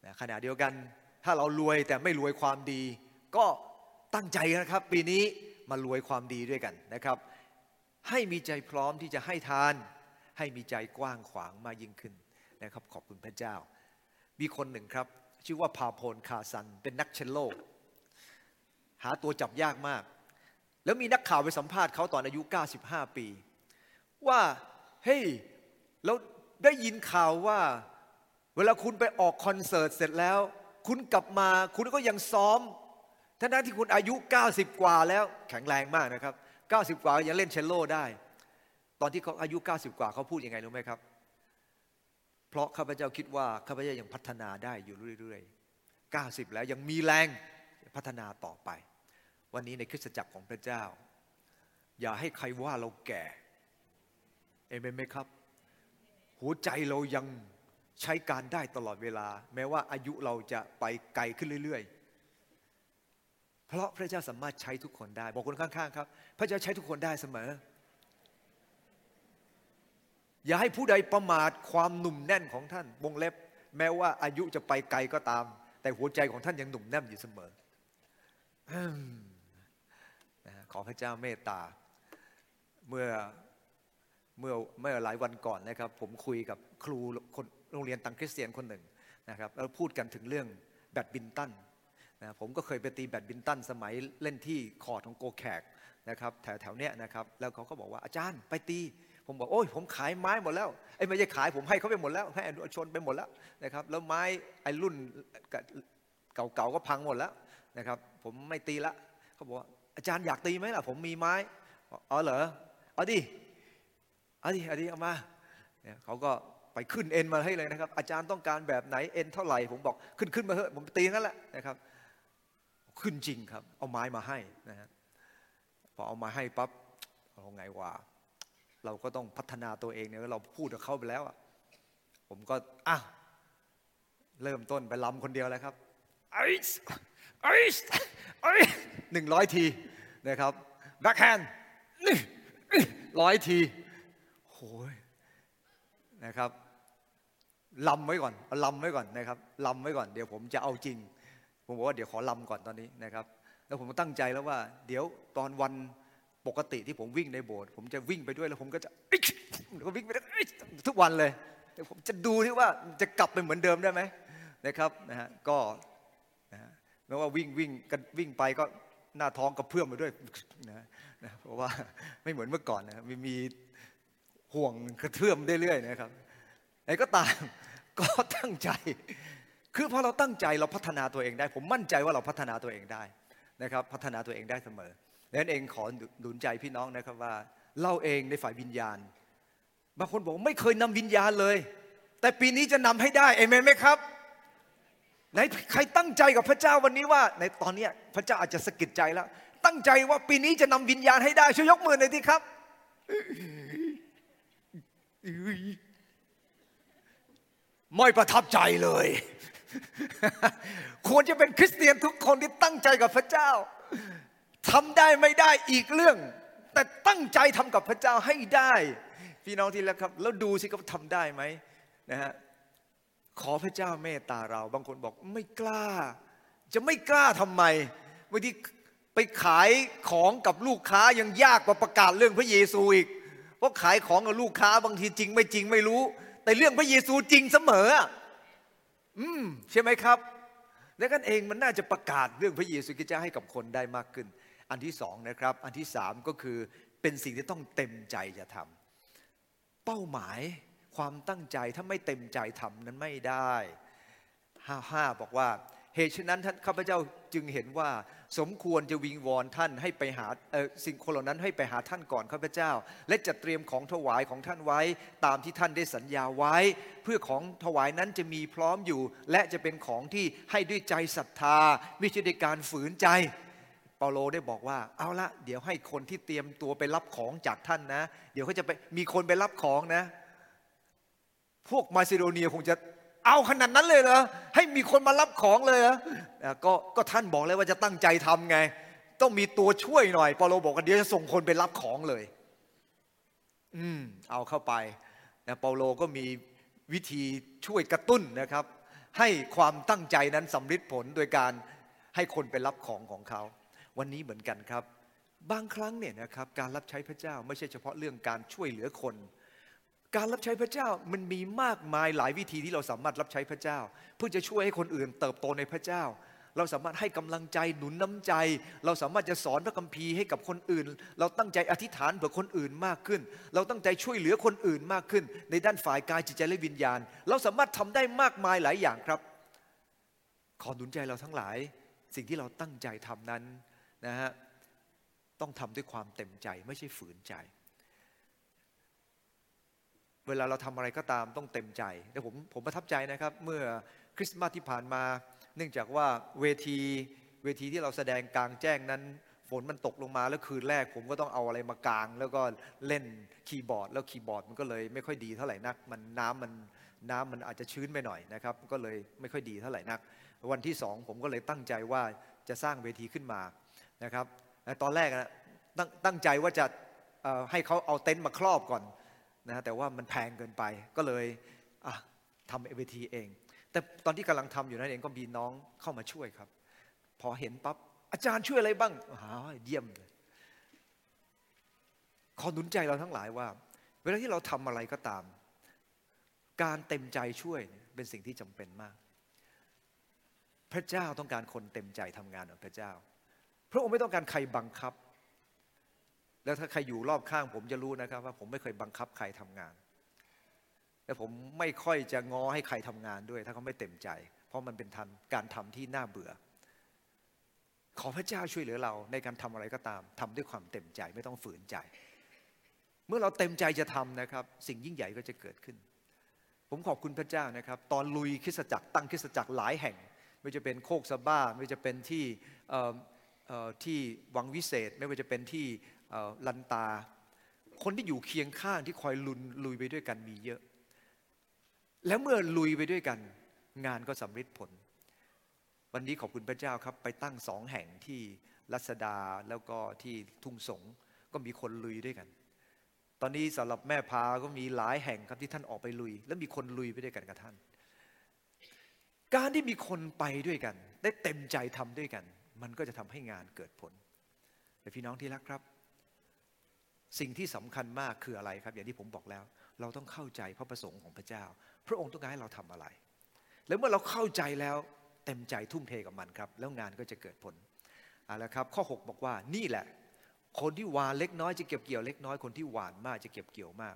นะขณะเดียวกันถ้าเรารวยแต่ไม่รวยความดี ก็ตั้งใจนะครับ ปีนี้มารวยความดีด้วยกันนะครับ ให้มีใจพร้อมที่จะให้ทาน ให้มีใจกว้างขวางมากยิ่งขึ้นนะครับ ขอบคุณพระเจ้า มีคนหนึ่งครับ ชื่อว่าพาโบลคาซาลส์เป็นนักเชลโลหาตัวจับยากมาก แล้วมีนักข่าวไปสัมภาษณ์เขาตอนอายุ 95 ปี ว่าเฮ้ยแล้ว ได้ยินข่าวว่า เวลาคุณไปออกคอนเสิร์ตเสร็จแล้ว คุณกลับมาคุณก็ยังซ้อมทั้งนั้นที่คุณอายุ 90 กว่าแล้วแข็งแรงมากนะครับ 90 กว่ายังเล่นเชลโลได้ ตอนที่เขาอายุ 90 กว่าเขาพูดยังไงรู้ไหมครับ เพราะข้าพเจ้าคิดว่าข้าพเจ้ายังพัฒนาได้อยู่เรื่อยๆ 90 แล้วยังมีแรงพัฒนาต่อไป วันนี้ในคริสตจักรของพระเจ้า อย่าให้ใครว่าเราแก่ เอเมนไหมครับ หัวใจเรายังใช้การได้ตลอดเวลา แม้ว่าอายุเราจะไปไกลขึ้นเรื่อย ๆ เพราะพระเจ้าสามารถใช้ทุกคนได้ บอกคนข้างๆครับ พระเจ้าใช้ทุกคนได้เสมอ อย่าให้ผู้ใดประมาทความหนุ่มแน่นของท่านวงเล็บ แม้ว่าอายุจะไปไกลก็ตาม แต่หัวใจของท่านยังหนุ่มแน่นอยู่เสมอขอพระเจ้าเมตตา เมื่อ เมื่อเมื่อหลายวันก่อนนะครับ ผมคุยกับครูคนโรงเรียนตรังคริสเตียนคนหนึ่งนะครับแล้วพูดกันถึงเรื่องแบดมินตันนะผมก็เคยไปตีแบดมินตันสมัยเล่นที่คอร์ตของโกแขกนะครับแถวแถวเนี้ยนะครับแล้วเขาก็บอกว่าอาจารย์ไปตีผมบอกโอ้ยผมขายไม้หมดแล้วไอ้ไม่ใช่ขายผมให้เขาไปหมดแล้ว ให้อนุชนไปหมดแล้วนะครับแล้วไม้ไอ้รุ่นเก่าๆก็พังหมดแล้วนะครับผมไม่ตีละเขาบอกว่าอาจารย์อยากตีไหมล่ะผมมีไม้อ๋อเหรอเอาดิ เอาดิเอาดิเอามาเนี่ยเขาก็ไปขึ้นเอ็นมาให้เลยนะครับ อาจารย์ต้องการแบบไหนเอ็นเท่าไหร่ผมบอกขึ้นขึ้นมาเถอะผมตีงั้นแหละนะครับ ขึ้นจริงครับ เอาไม้มาให้นะฮะพอเอามาให้ปั๊บเอาไงวะเราก็ต้องพัฒนาตัวเองเนี่ยเราพูดกับเขาไปแล้วอะผมก็อะเริ่มต้นไปรำคนเดียวแล้วครับไอซ์ไอซ์ไอหนึ่งร้อยทีนะครับแบ็คแฮนด์ร้อยที โอ้ยนะครับรำไว้ก่อนเอารำไว้ก่อนนะครับรำไว้ก่อน เดี๋ยวผมจะเอาจริง ผมบอกว่าเดี๋ยวขอลำก่อนตอนนี้นะครับ แล้วผมตั้งใจแล้วว่า เดี๋ยวตอนวันปกติที่ผมวิ่งในโบสถ์ผมจะวิ่งไปด้วยแล้วผมก็จะก็วิ่งไปทุกวันเลยเดี๋ยวผมจะดูที่ว่าจะกลับไปเหมือนเดิมได้ไหมนะครับนะฮะก็นะฮะไม่ว่าวิ่งวิ่งกันวิ่งไปก็หน้าท้องกระเพื่อมไปด้วยนะนะเพราะว่าไม่เหมือนเมื่อก่อนนะครับมีมี ห่วงกระเพื่อมเรื่อยๆนะครับไหนก็ตามก็ตั้งใจ คือพอเราตั้งใจเราพัฒนาตัวเองได้ ผมมั่นใจว่าเราพัฒนาตัวเองได้นะครับ พัฒนาตัวเองได้เสมอดังนั้นเองขอหนุนใจพี่น้องนะครับว่าเราเองในฝ่ายวิญญาณบางคนบอกไม่เคยนำวิญญาณเลย แต่ปีนี้จะนำให้ได้เอเมนไหมครับไหนใครตั้งใจกับพระเจ้าวันนี้ว่า ในตอนนี้พระเจ้าอาจจะสะกิดใจแล้ว ตั้งใจว่าปีนี้จะนำวิญญาณให้ได้ช่วยยกมือหน่อยทีครับ ไม่ประทับใจเลย ควรจะเป็นคริสเตียนทุกคนที่ตั้งใจกับพระเจ้าทำได้ไม่ได้อีกเรื่อง แต่ตั้งใจทำกับพระเจ้าให้ได้ พี่น้องที่แล้วครับ แล้วดูสิเขาทำได้ไหมนะฮะขอพระเจ้าเมตตาเรา บางคนบอกไม่กล้า จะไม่กล้าทำไมบางทีไปไปขายของกับลูกค้ายังยากกว่าประกาศเรื่องพระเยซูอีก เพราะขายของกับลูกค้าบางทีจริง ไม่จริงไม่รู้ แต่เรื่องพระเยซูจริงเสมอ อืมใช่ไหมครับดังนั้นเองมันน่าจะประกาศเรื่องพระเยซูคริสต์ให้กับคนได้มากขึ้น อันที่สองนะครับ อันที่สามก็คือเป็นสิ่งที่ต้องเต็มใจจะทำเป้าหมายความตั้งใจถ้าไม่เต็มใจทำนั้นไม่ได้ห้าห้าบอกว่า เหตุฉะนั้นท่านข้าพเจ้าจึงเห็นว่าสมควรจะวิงวอนท่านให้ไปหาสิ่งคนเหล่านั้นให้ไปหาท่านก่อนข้าพเจ้า และจัดเตรียมของถวายของท่านไว้ตามที่ท่านได้สัญญาไว้ เพื่อของถวายนั้นจะมีพร้อมอยู่ และจะเป็นของที่ให้ด้วยใจศรัทธา ไม่ใช่ด้วยการฝืนใจเปาโลได้บอกว่าเอาละเดี๋ยวให้คนที่เตรียมตัวไปรับของจากท่านนะ เดี๋ยวเขาจะไปมีคนไปรับของนะ พวกมาซิโดเนียคงจะ เอาขนาดนั้นเลยเหรอให้มีคนมารับของเลยเหรออะก็ก็ท่านบอกเลยว่าจะตั้งใจทำไง ต้องมีตัวช่วยหน่อยเปาโลบอกว่าเดี๋ยวจะส่งคนไปรับของเลย อืม เอาเข้าไปนะเปาโลก็มีวิธีช่วยกระตุ้นนะครับ ให้ความตั้งใจนั้นสำฤทธิ์ผลโดยการให้คนไปรับของของเขา วันนี้เหมือนกันครับ บางครั้งเนี่ยนะครับการรับใช้พระเจ้าไม่ใช่เฉพาะเรื่องการช่วยเหลือคน การรับใช้พระเจ้ามันมีมากมายหลายวิธีที่เราสามารถรับใช้พระเจ้า เพื่อจะช่วยให้คนอื่นเติบโตในพระเจ้า เราสามารถให้กำลังใจหนุนน้ำใจ เราสามารถจะสอนพระคัมภีร์ให้กับคนอื่น เราตั้งใจอธิษฐานเผื่อคนอื่นมากขึ้น เราตั้งใจช่วยเหลือคนอื่นมากขึ้น ในด้านฝ่ายกายจิตใจและวิญญาณ เราสามารถทำได้มากมายหลายอย่างครับ ขอหนุนใจเราทั้งหลาย สิ่งที่เราตั้งใจทำนั้นนะฮะต้องทำด้วยความเต็มใจไม่ใช่ฝืนใจ เวลาเราทำอะไรก็ตามต้องเต็มใจแต่ผมผมประทับใจนะครับ เมื่อคริสต์มาสที่ผ่านมา เนื่องจากว่าเวทีเวทีที่เราแสดงกลางแจ้งนั้น ฝนมันตกลงมาแล้วคืนแรก ผมก็ต้องเอาอะไรมากาง แล้วก็เล่นคีย์บอร์ด แล้วคีย์บอร์ดมันก็เลยไม่ค่อยดีเท่าไหร่นัก มันน้ำมันน้ำมันอาจจะชื้นไปหน่อยนะครับ ก็เลยไม่ค่อยดีเท่าไหร่นัก วันที่สองผมก็เลยตั้งใจว่าจะสร้างเวทีขึ้นมานะครับตอนแรกนะตั้งตั้งใจว่าจะให้เขาเอาเต็นท์มาครอบก่อน นะแต่ว่ามันแพงเกินไปก็เลยทำเอเวทีเอง แต่ตอนที่กำลังทำอยู่นั้นเองก็มีน้องเข้ามาช่วยครับ พอเห็นปั๊บอาจารย์ช่วยอะไรบ้างหาเยี่ยมเลยขอหนุนใจเราทั้งหลายว่า เวลาที่เราทำอะไรก็ตาม การเต็มใจช่วยเป็นสิ่งที่จำเป็นมาก พระเจ้าต้องการคนเต็มใจทำงานของพระเจ้า พระองค์ไม่ต้องการใครบังคับ แล้วถ้าใครอยู่รอบข้าง ผมจะรู้นะครับว่าผมไม่เคยบังคับใครทำงาน และผมไม่ค่อยจะง้อให้ใครทำงานด้วย ถ้าเขาไม่เต็มใจ เพราะมันเป็นทันการทำที่น่าเบื่อ ขอพระเจ้าช่วยเหลือเราในการทำอะไรก็ตามทำด้วยความเต็มใจไม่ต้องฝืนใจ เมื่อเราเต็มใจจะทำนะครับ สิ่งยิ่งใหญ่ก็จะเกิดขึ้น ผมขอบคุณพระเจ้านะครับ ตอนลุยคริสตจักรตั้งคริสตจักรหลายแห่ง ไม่ว่าจะเป็นโคกสะบ้าไม่ว่าจะเป็นที่ที่วังวิเศษ ไม่ว่าจะเป็นที่ ลันตา คนที่อยู่เคียงข้างที่คอยลุนลุยไปด้วยกันมีเยอะ แล้วเมื่อลุยไปด้วยกัน งานก็สำเร็จผล วันนี้ขอบคุณพระเจ้าครับ ไปตั้งสองแห่งที่รัศดาแล้วก็ที่ทุ่งสงก็มีคนลุยด้วยกัน ตอนนี้สำหรับแม่พาก็มีหลายแห่งครับที่ท่านออกไปลุย แล้วมีคนลุยไปด้วยกันกับท่าน การที่มีคนไปด้วยกัน ได้เต็มใจทำด้วยกัน มันก็จะทำให้งานเกิดผลแต่พี่น้องที่รักครับ สิ่งที่สำคัญมากคืออะไรครับ อย่างที่ผมบอกแล้ว เราต้องเข้าใจพระประสงค์ของพระเจ้า พระองค์ต้องการให้เราทำอะไร แล้วเมื่อเราเข้าใจแล้วเต็มใจทุ่มเทกับมันครับ แล้วงานก็จะเกิดผลเอาละครับ ข้อ 6 บอกว่านี่แหละ คนที่หวานเล็กน้อยจะเก็บเกี่ยวเล็กน้อยคนที่หวานมากจะเก็บเกี่ยวมาก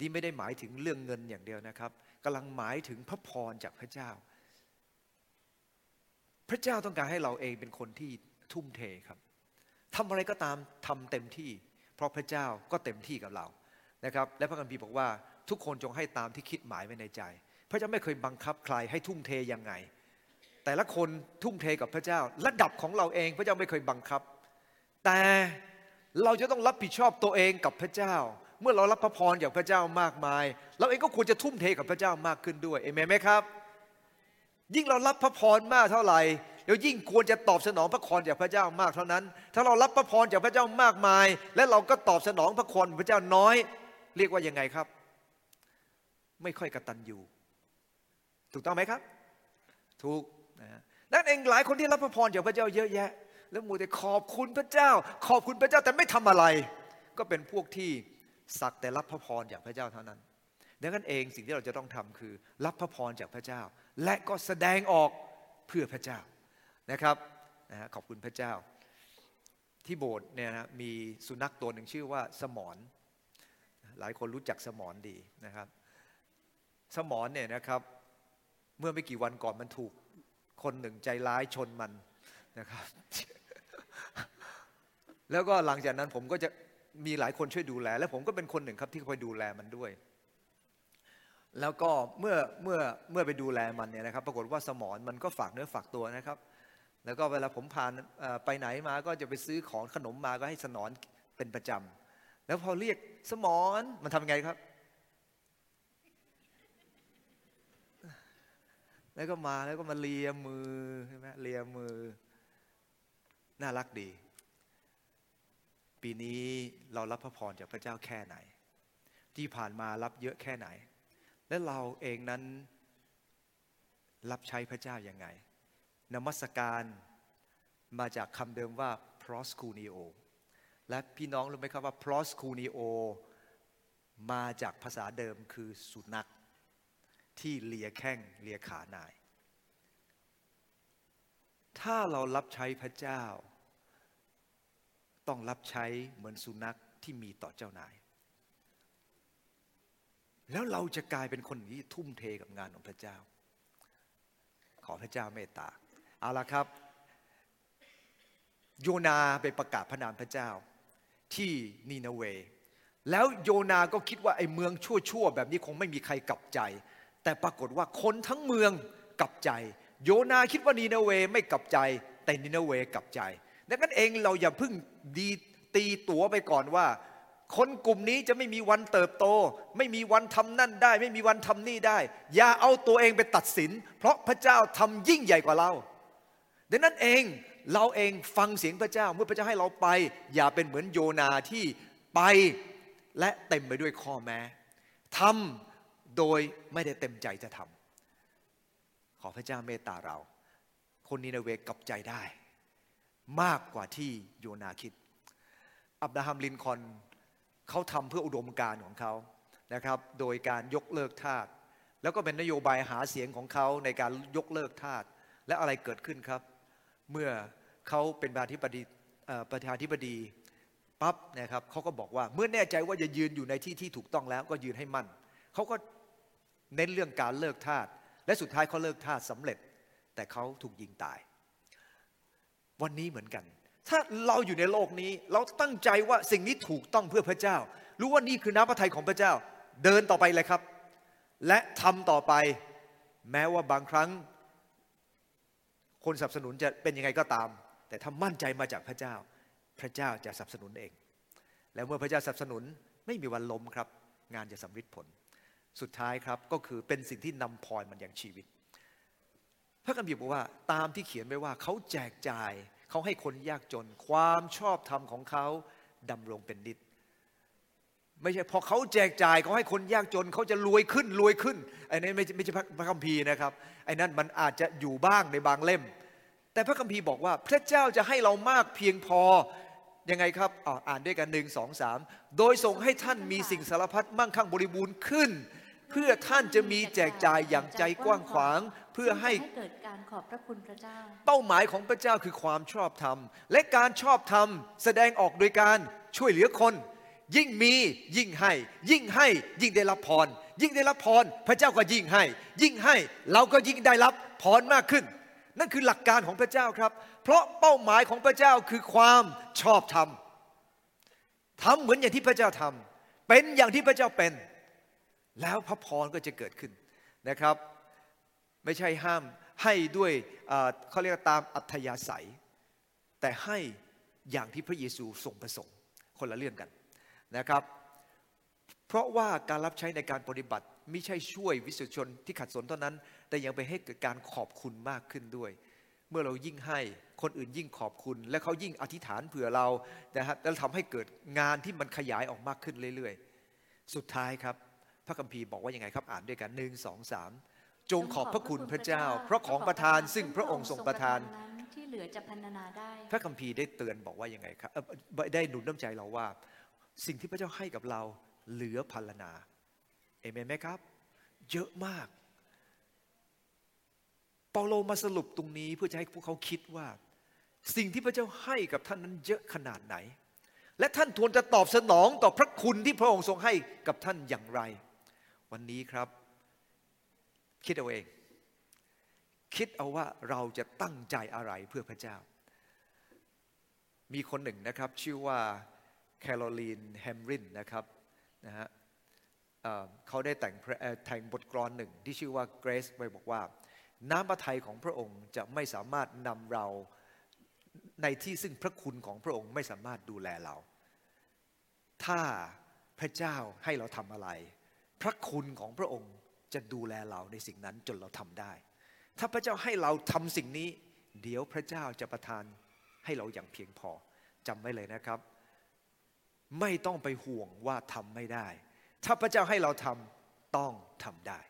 นี่ไม่ได้หมายถึงเรื่องเงินอย่างเดียวนะครับกำลังหมายถึงพระพรจากพระเจ้า พระเจ้าต้องการให้เราเองเป็นคนที่ทุ่มเทครับทำอะไรก็ตามทำเต็มที่ เพราะพระเจ้าก็เต็มที่กับเรานะครับ และพระคัมภีร์บอกว่าทุกคนจงให้ตามที่คิดหมายไว้ในใจ พระเจ้าไม่เคยบังคับใครให้ทุ่มเทยังไง แต่ละคนทุ่มเทกับพระเจ้า ระดับของเราเองพระเจ้าไม่เคยบังคับ แต่เราจะต้องรับผิดชอบตัวเองกับพระเจ้า เมื่อเรารับพระพรจากพระเจ้ามากมาย เราเองก็ควรจะทุ่มเทกับพระเจ้ามากขึ้นด้วยเอเมนไหมครับ ยิ่งเรารับพระพรมากเท่าไหร่เรายิ่งควรจะตอบสนองพระพรจากพระเจ้ามากเท่านั้น ถ้าเรารับพระพรจากพระเจ้ามากมาย และเราก็ตอบสนองพระพรพระเจ้าน้อย เรียกว่ายังไงครับ ไม่ค่อยกระตันอยู่ถูกต้องไหมครับ ถูกนะนั่นเองหลายคนที่รับพระพรจากพระเจ้าเยอะแยะ แล้วมัวแต่ขอบคุณพระเจ้า ขอบคุณพระเจ้าแต่ไม่ทำอะไร ก็เป็นพวกที่สักแต่รับพระพรจากพระเจ้าเท่านั้นดังนั้นเองสิ่งที่เราจะต้องทำคือ รับพระพรจากพระเจ้า และก็แสดงออกเพื่อพระเจ้า นะครับนะขอบคุณพระเจ้า ที่โบสถ์เนี่ยนะมีสุนัขตัวหนึ่งชื่อว่าสมอนหลายคนรู้จักสมอนดีนะครับ สมอนเนี่ยนะครับเมื่อไม่กี่วันก่อนมันถูกคนหนึ่งใจร้ายชนมันนะครับ แล้วก็หลังจากนั้นผมก็จะมีหลายคนช่วยดูแล และผมก็เป็นคนหนึ่งครับที่คอยดูแลมันด้วย แล้วก็เมื่อเมื่อเมื่อไปดูแลมันเนี่ยนะครับ ปรากฏว่าสมอนมันก็ฝากเนื้อฝากตัวนะครับ แล้วก็เวลาผมผ่านไปไหนมาก็จะไปซื้อของขนมมาก็ให้สนอนเป็นประจำแล้วพอเรียกสมอนมันทำไงครับ แล้วก็มาแล้วก็มาเลียมือใช่ไหมเลียมือ น่ารักดี ปีนี้เรารับพระพรจากพระเจ้าแค่ไหน ที่ผ่านมารับเยอะแค่ไหน และเราเองนั้นรับใช้พระเจ้ายัางไง นมัสการมาจากคำเดิมว่า proskuneo และพี่น้องรู้ไหมครับว่า proskuneo มาจากภาษาเดิมคือสุนัข ที่เลียแข้งเลียขานาย ถ้าเรารับใช้พระเจ้า ต้องรับใช้เหมือนสุนัขที่มีต่อเจ้านาย แล้วเราจะกลายเป็นคนที่ทุ่มเทกับงานของพระเจ้า ขอพระเจ้าเมตตา เอาละครับ โยนาไปประกาศพระนามพระเจ้า ที่นีนาเว แล้วโยนาก็คิดว่าไอ้เมืองชั่วๆแบบนี้คงไม่มีใครกลับใจ แต่ปรากฏว่าคนทั้งเมืองกลับใจ โยนาคิดว่านีนาเวไม่กลับใจ แต่นีนาเวกลับใจดังนั้นเองเราอย่าเพิ่งดีตีตัวไปก่อนว่า คนกลุ่มนี้จะไม่มีวันเติบโต ไม่มีวันทำนั่นได้ ไม่มีวันทำนี่ได้ อย่าเอาตัวเองไปตัดสิน เพราะพระเจ้าทำยิ่งใหญ่กว่าเรา ดังนั้นเองเราเองฟังเสียงพระเจ้าเมื่อพระเจ้าให้เราไป อย่าเป็นเหมือนโยนาที่ไปและเต็มไปด้วยข้อแม้ทำโดยไม่ได้เต็มใจจะทำขอพระเจ้าเมตตาเรา คนนีนาเวกลับใจได้ มากกว่าที่โยนาคิด อับราฮัมลินคอนเขาทำเพื่ออุดมการของเขานะครับ โดยการยกเลิกทาสแล้วก็เป็นนโยบายหาเสียงของเขาในการยกเลิกทาสและอะไรเกิดขึ้นครับ เมื่อเขาเป็นประธานาธิบดีประธานาธิบดีปั๊บนะครับเขาก็บอกว่าเมื่อแน่ใจว่าจะยืนอยู่ในที่ที่ถูกต้องแล้วก็ยืนให้มั่นเขาก็เน้นเรื่องการเลิกทาสและสุดท้ายเขาเลิกทาสสำเร็จ แต่เขาถูกยิงตาย วันนี้เหมือนกัน ถ้าเราอยู่ในโลกนี้ เราตั้งใจว่าสิ่งนี้ถูกต้องเพื่อพระเจ้า รู้ว่านี่คือน้ำพระทัยของพระเจ้า เดินต่อไปเลยครับ และทำต่อไป แม้ว่าบางครั้ง คนสนับสนุนจะเป็นยังไงก็ตาม แต่ถ้ามั่นใจมาจากพระเจ้า พระเจ้าจะสนับสนุนเอง แล้วเมื่อพระเจ้าสนับสนุนไม่มีวันล้มครับ งานจะสำเร็จผล สุดท้ายครับก็คือเป็นสิ่งที่นำพรมันอย่างชีวิต พระคัมภีร์บอกว่าตามที่เขียนไว้ว่าเขาแจกจ่ายเขาให้คนยากจน ความชอบธรรมของเขาดำรงเป็นนิด ไม่ใช่พอเขาแจกจ่ายเขาให้คนยากจนเขาจะรวยขึ้นรวยขึ้นไอ้นั่นไม่ใช่ไม่ใช่พระคัมภีร์นะครับไอ้นั่นมันอาจจะอยู่บ้างในบางเล่ม แต่พระคัมภีร์บอกว่า พระเจ้าจะให้เรามากเพียงพอยังไงครับอ่าอ่านด้วยกันหนึ่งสองสามโดยส่งให้ท่านมีสิ่งสารพัดมั่งคั่งบริบูรณ์ขึ้น เพื่อท่านจะมีแจกจ่ายอย่างใจกว้างขวาง เพื่อให้เกิดการขอบพระคุณพระเจ้า เป้าหมายของพระเจ้าคือความชอบธรรม และการชอบธรรมแสดงออกโดยการช่วยเหลือคน ยิ่งมียิ่งให้ ยิ่งให้ยิ่งได้รับพร ยิ่งได้รับพร พระเจ้าก็ยิ่งให้ ยิ่งให้เราก็ยิ่งได้รับพรมากขึ้น นั่นคือหลักการของพระเจ้าครับ เพราะเป้าหมายของพระเจ้าคือความชอบธรรมทำเหมือนอย่างที่พระเจ้าทำเป็นอย่างที่พระเจ้าเป็น แล้วพระพรก็จะเกิดขึ้นนะครับ ไม่ใช่ห้ามให้ด้วยเขาเรียกตามอัธยาศัย แต่ให้อย่างที่พระเยซูทรงประสงค์คนละเรื่องกัน นะครับ เพราะว่าการรับใช้ในการปฏิบัติไม่ใช่ช่วยวิสุทธิชนที่ขัดสนเท่านั้น แต่ยังไปให้เกิดการขอบคุณมากขึ้นด้วย เมื่อเรายิ่งให้คนอื่นยิ่งขอบคุณ และเขายิ่งอธิษฐานเผื่อเรานะฮะแล้วทำให้เกิดงานที่มันขยายออกมากขึ้นเรื่อยๆ สุดท้ายครับ พระคัมภีร์บอกว่ายังไงครับอ่านด้วยกันหนึ่งสองสามจงขอบพระคุณพระเจ้า เพราะของประทานซึ่งพระองค์ทรงประทานนั้นที่เหลือจะพรรณนาได้ พระคัมภีร์ได้เตือนบอกว่ายังไงครับเอ่อได้หนุนน้ำใจเราว่า สิ่งที่พระเจ้าให้กับเราเหลือพัลนาเอเมนไหมครับ เยอะมาก เปาโลมาสรุปตรงนี้เพื่อจะให้พวกเขาคิดว่า สิ่งที่พระเจ้าให้กับท่านนั้นเยอะขนาดไหน และท่านทวนจะตอบสนองต่อพระคุณที่พระองค์ทรงให้กับท่านอย่างไร วันนี้ครับ คิดเอาเอง คิดเอาว่าเราจะตั้งใจอะไรเพื่อพระเจ้า มีคนหนึ่งนะครับ ชื่อว่า แคโรลีนแฮมรินนะครับนะฮะเขาได้แต่งเพลแต่งบทกลอนหนึ่งที่ชื่อว่า Grace ไว้บอกว่า น้ำพระทัยของพระองค์จะไม่สามารถนำเราในที่ซึ่งพระคุณของพระองค์ไม่สามารถดูแลเรา ถ้าพระเจ้าให้เราทำอะไร พระคุณของพระองค์จะดูแลเราในสิ่งนั้นจนเราทำได้ ถ้าพระเจ้าให้เราทำสิ่งนี้ เดี๋ยวพระเจ้าจะประทานให้เราอย่างเพียงพอจำไว้เลยนะครับ ไม่ต้องไปห่วงว่าทำไม่ได้ ถ้าพระเจ้าให้เราทำต้องทำได้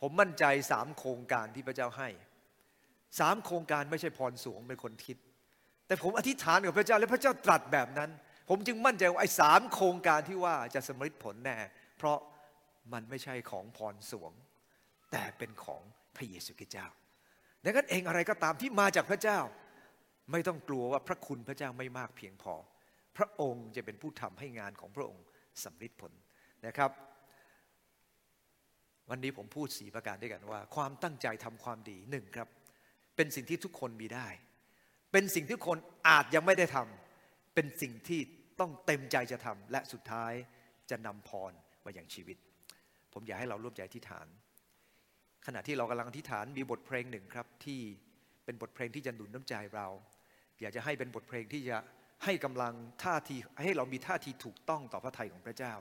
ผมมั่นใจสามโครงการที่พระเจ้าให้สามโครงการไม่ใช่พรสวงเป็นคนคิด แต่ผมอธิษฐานกับพระเจ้าและพระเจ้าตรัสแบบนั้น ผมจึงมั่นใจว่าไอ้สามโครงการที่ว่าจะสำเร็จผลแน่ เพราะมันไม่ใช่ของพรสวง แต่เป็นของพระเยซูคริสต์เจ้าดังนั้นเองอะไรก็ตามที่มาจากพระเจ้า ไม่ต้องกลัวว่าพระคุณพระเจ้าไม่มากเพียงพอ พระองค์จะเป็นผู้ทำให้งานของพระองค์สำเร็จผลนะครับ วันนี้ผมพูดสีประการด้วยกันว่า ความตั้งใจทำความดีหนึ่งครับ เป็นสิ่งที่ทุกคนมีได้ เป็นสิ่งที่ทุกคนอาจยังไม่ได้ทำเป็นสิ่งที่ต้องเต็มใจจะทำและสุดท้ายจะนำพรมาอย่างชีวิต ผมอยากให้เราร่วมใจอธิษฐาน ขณะที่เรากำลังอธิษฐานมีบทเพลงหนึ่งครับที่เป็นบทเพลงที่จะหนุนน้ำใจเรา อยากจะให้เป็นบทเพลงที่จะให้กำลังท่าทีให้เรามีท่าทีถูกต้องต่อพระทัยของพระเจ้า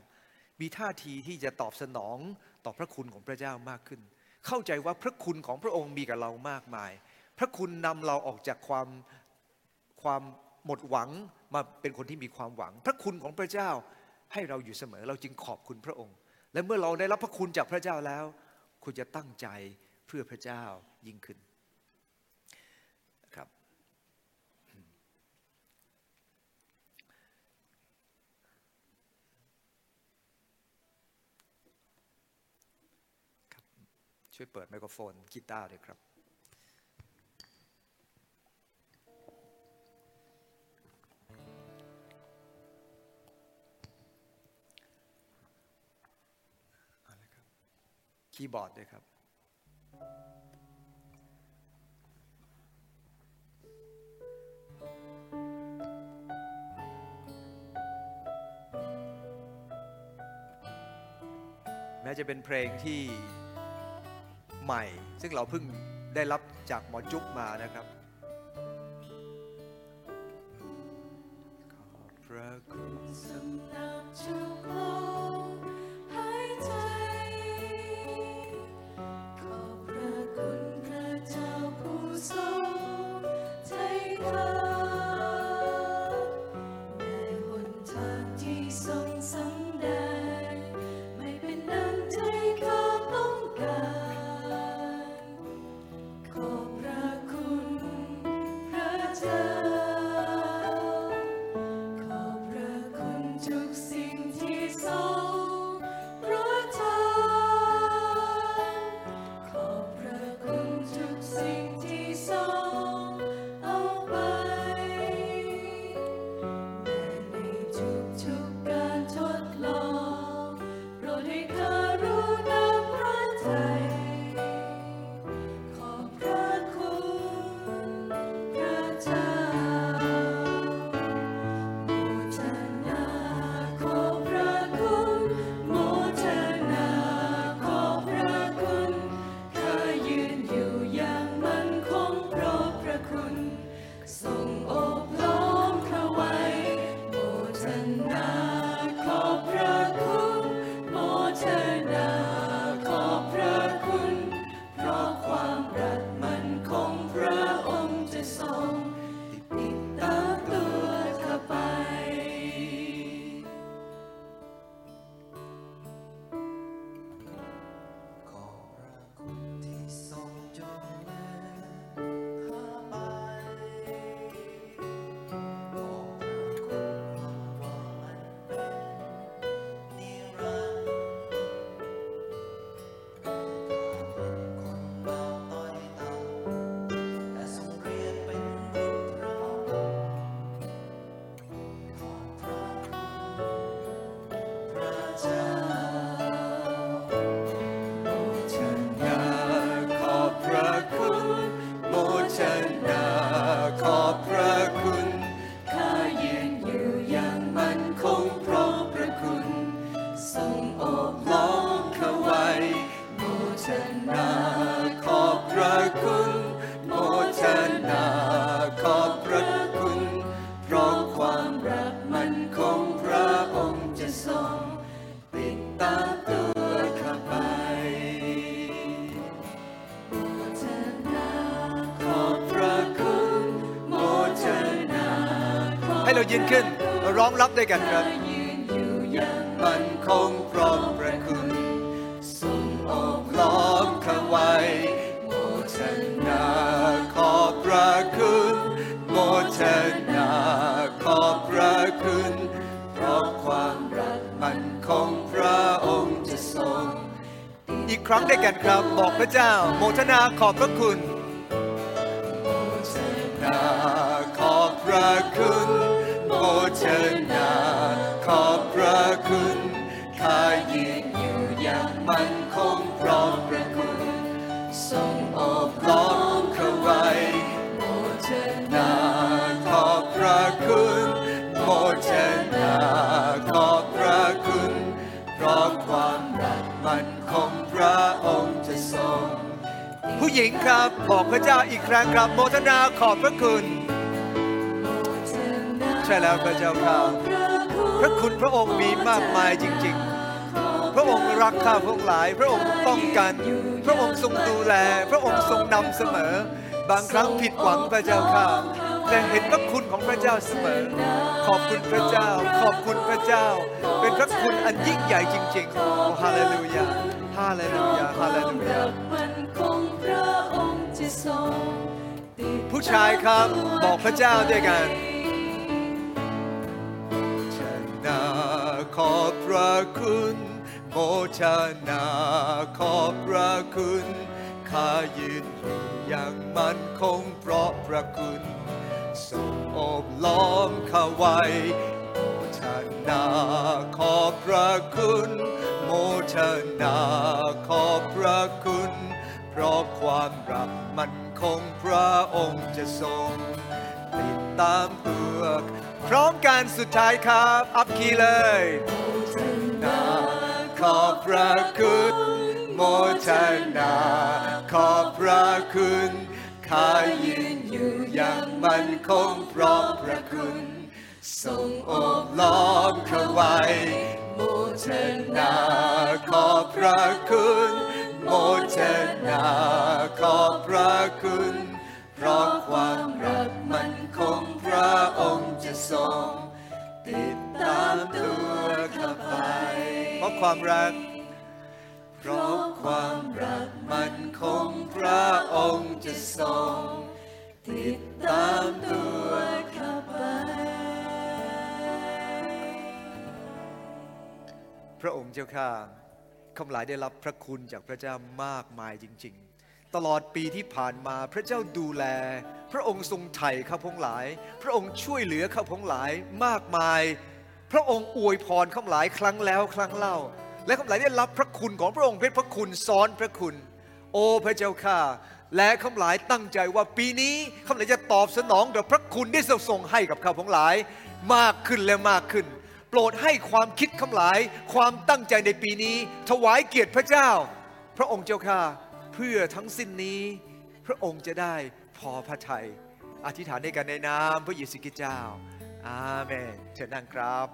มีท่าทีที่จะตอบสนองต่อพระคุณของพระเจ้ามากขึ้น เข้าใจว่าพระคุณของพระองค์มีกับเรามากมาย พระคุณนำเราออกจากความความหมดหวังมาเป็นคนที่มีความหวัง พระคุณของพระเจ้าให้เราอยู่เสมอ เราจึงขอบคุณพระองค์ และเมื่อเราได้รับพระคุณจากพระเจ้าแล้ว คุณจะตั้งใจเพื่อพระเจ้ายิ่งขึ้นครับ ครับ ช่วยเปิดไมโครโฟนกีตาร์ด้วยครับ คีย์บอร์ดด้วยครับแม้จะเป็นเพลงที่ ใหม่ ซึ่งเราเพิ่งได้รับจากหมอจุ๊บมานะครับ ขอบพระคุณสำหรับทุกล ราร้องรับด้วยกันครับยืนอยู่อย่างมันคงเพราะพระคุณทรงโอบล้อมข้าไว้โมทนาขอบพระคุณโมทนาขอบพระคุณเพราะความรักมันคงพระองค์จะทรง อีกครั้งด้วยกันครับบอกพระเจ้า โมทนาขอบพระคุณนา หญิงครับ บอกพระเจ้าอีกครั้งครับโมทนาขอบพระคุณ ใช่แล้วพระเจ้าค่ะพระคุณพระองค์มีมากมายจริง ๆ พระองค์รักข้าพวกหลาย พระองค์ป้องกัน พระองค์ทรงดูแล พระองค์ทรงนำเสมอ บางครั้งผิดหวังพระเจ้าค่ะแต่เห็นพระคุณของพระเจ้าเสมอ ขอบคุณพระเจ้า ขอบคุณพระเจ้า เป็นพระคุณอันยิ่งใหญ่จริงๆโอ้ฮาเลลูยาฮาเลลูยาฮาเลลูยา ผู้ชายครับ บอกพระเจ้าด้วยกันชนะขอบพระคุณโมชนาขอบพระคุณข้ายืนอยู่อย่างมั่นคงเพราะพระคุณทรงอบล้อมข้าไว้โมชนาขอบพระคุณ โมชนาขอบพระคุณ ราะความรักมันคงพระองค์จะทรงติดตามตัวพร้อมกันสุดท้ายครับ อัพคีย์เลยนาขอบพระคุณโมทนาขอบพระคุณข้ายืนอยู่อย่างมันคงเพราะพระคุณ ทรงโอบล้อมเขาไว้โมทนาขอบพระคุณ โมทนาขอบพระคุณ เพราะความรักมันคงพระองค์จะทรงติดตามตัวข้าไปเพราะความรัก เพราะความรักมันคงพระองค์จะทรงติดตามตัวข้าไป พระองค์เจ้าข้า ข้าพหลายได้รับพระคุณจากพระเจ้ามากมายจริง ๆ ตลอดปีที่ผ่านมาพระเจ้าดูแล พระองค์ทรงไถ่ข้าพงหลาย พระองค์ช่วยเหลือข้าพงหลายมากมาย พระองค์อวยพรข้าพหลายครั้งแล้วครั้งเล่า และข้าพหลายได้รับพระคุณของพระองค์เป็นพระคุณซ้อนพระคุณ โอ้พระเจ้าข้าและข้าพหลายตั้งใจว่าปีนี้ข้าพหลายจะตอบสนองต่อพระคุณที่ทรงทรงให้กับข้าพงหลายมากขึ้นและมากขึ้น โปรดให้ความคิดคำหลาย ความตั้งใจในปีนี้ ถวายเกียรติพระเจ้า พระองค์เจ้าข้าเพื่อทั้งสิ้นนี้ พระองค์จะได้พอพระทัยอธิษฐานในกันในนามพระเยซูคริสต์เจ้า อาเมนเชิญนั่งครับ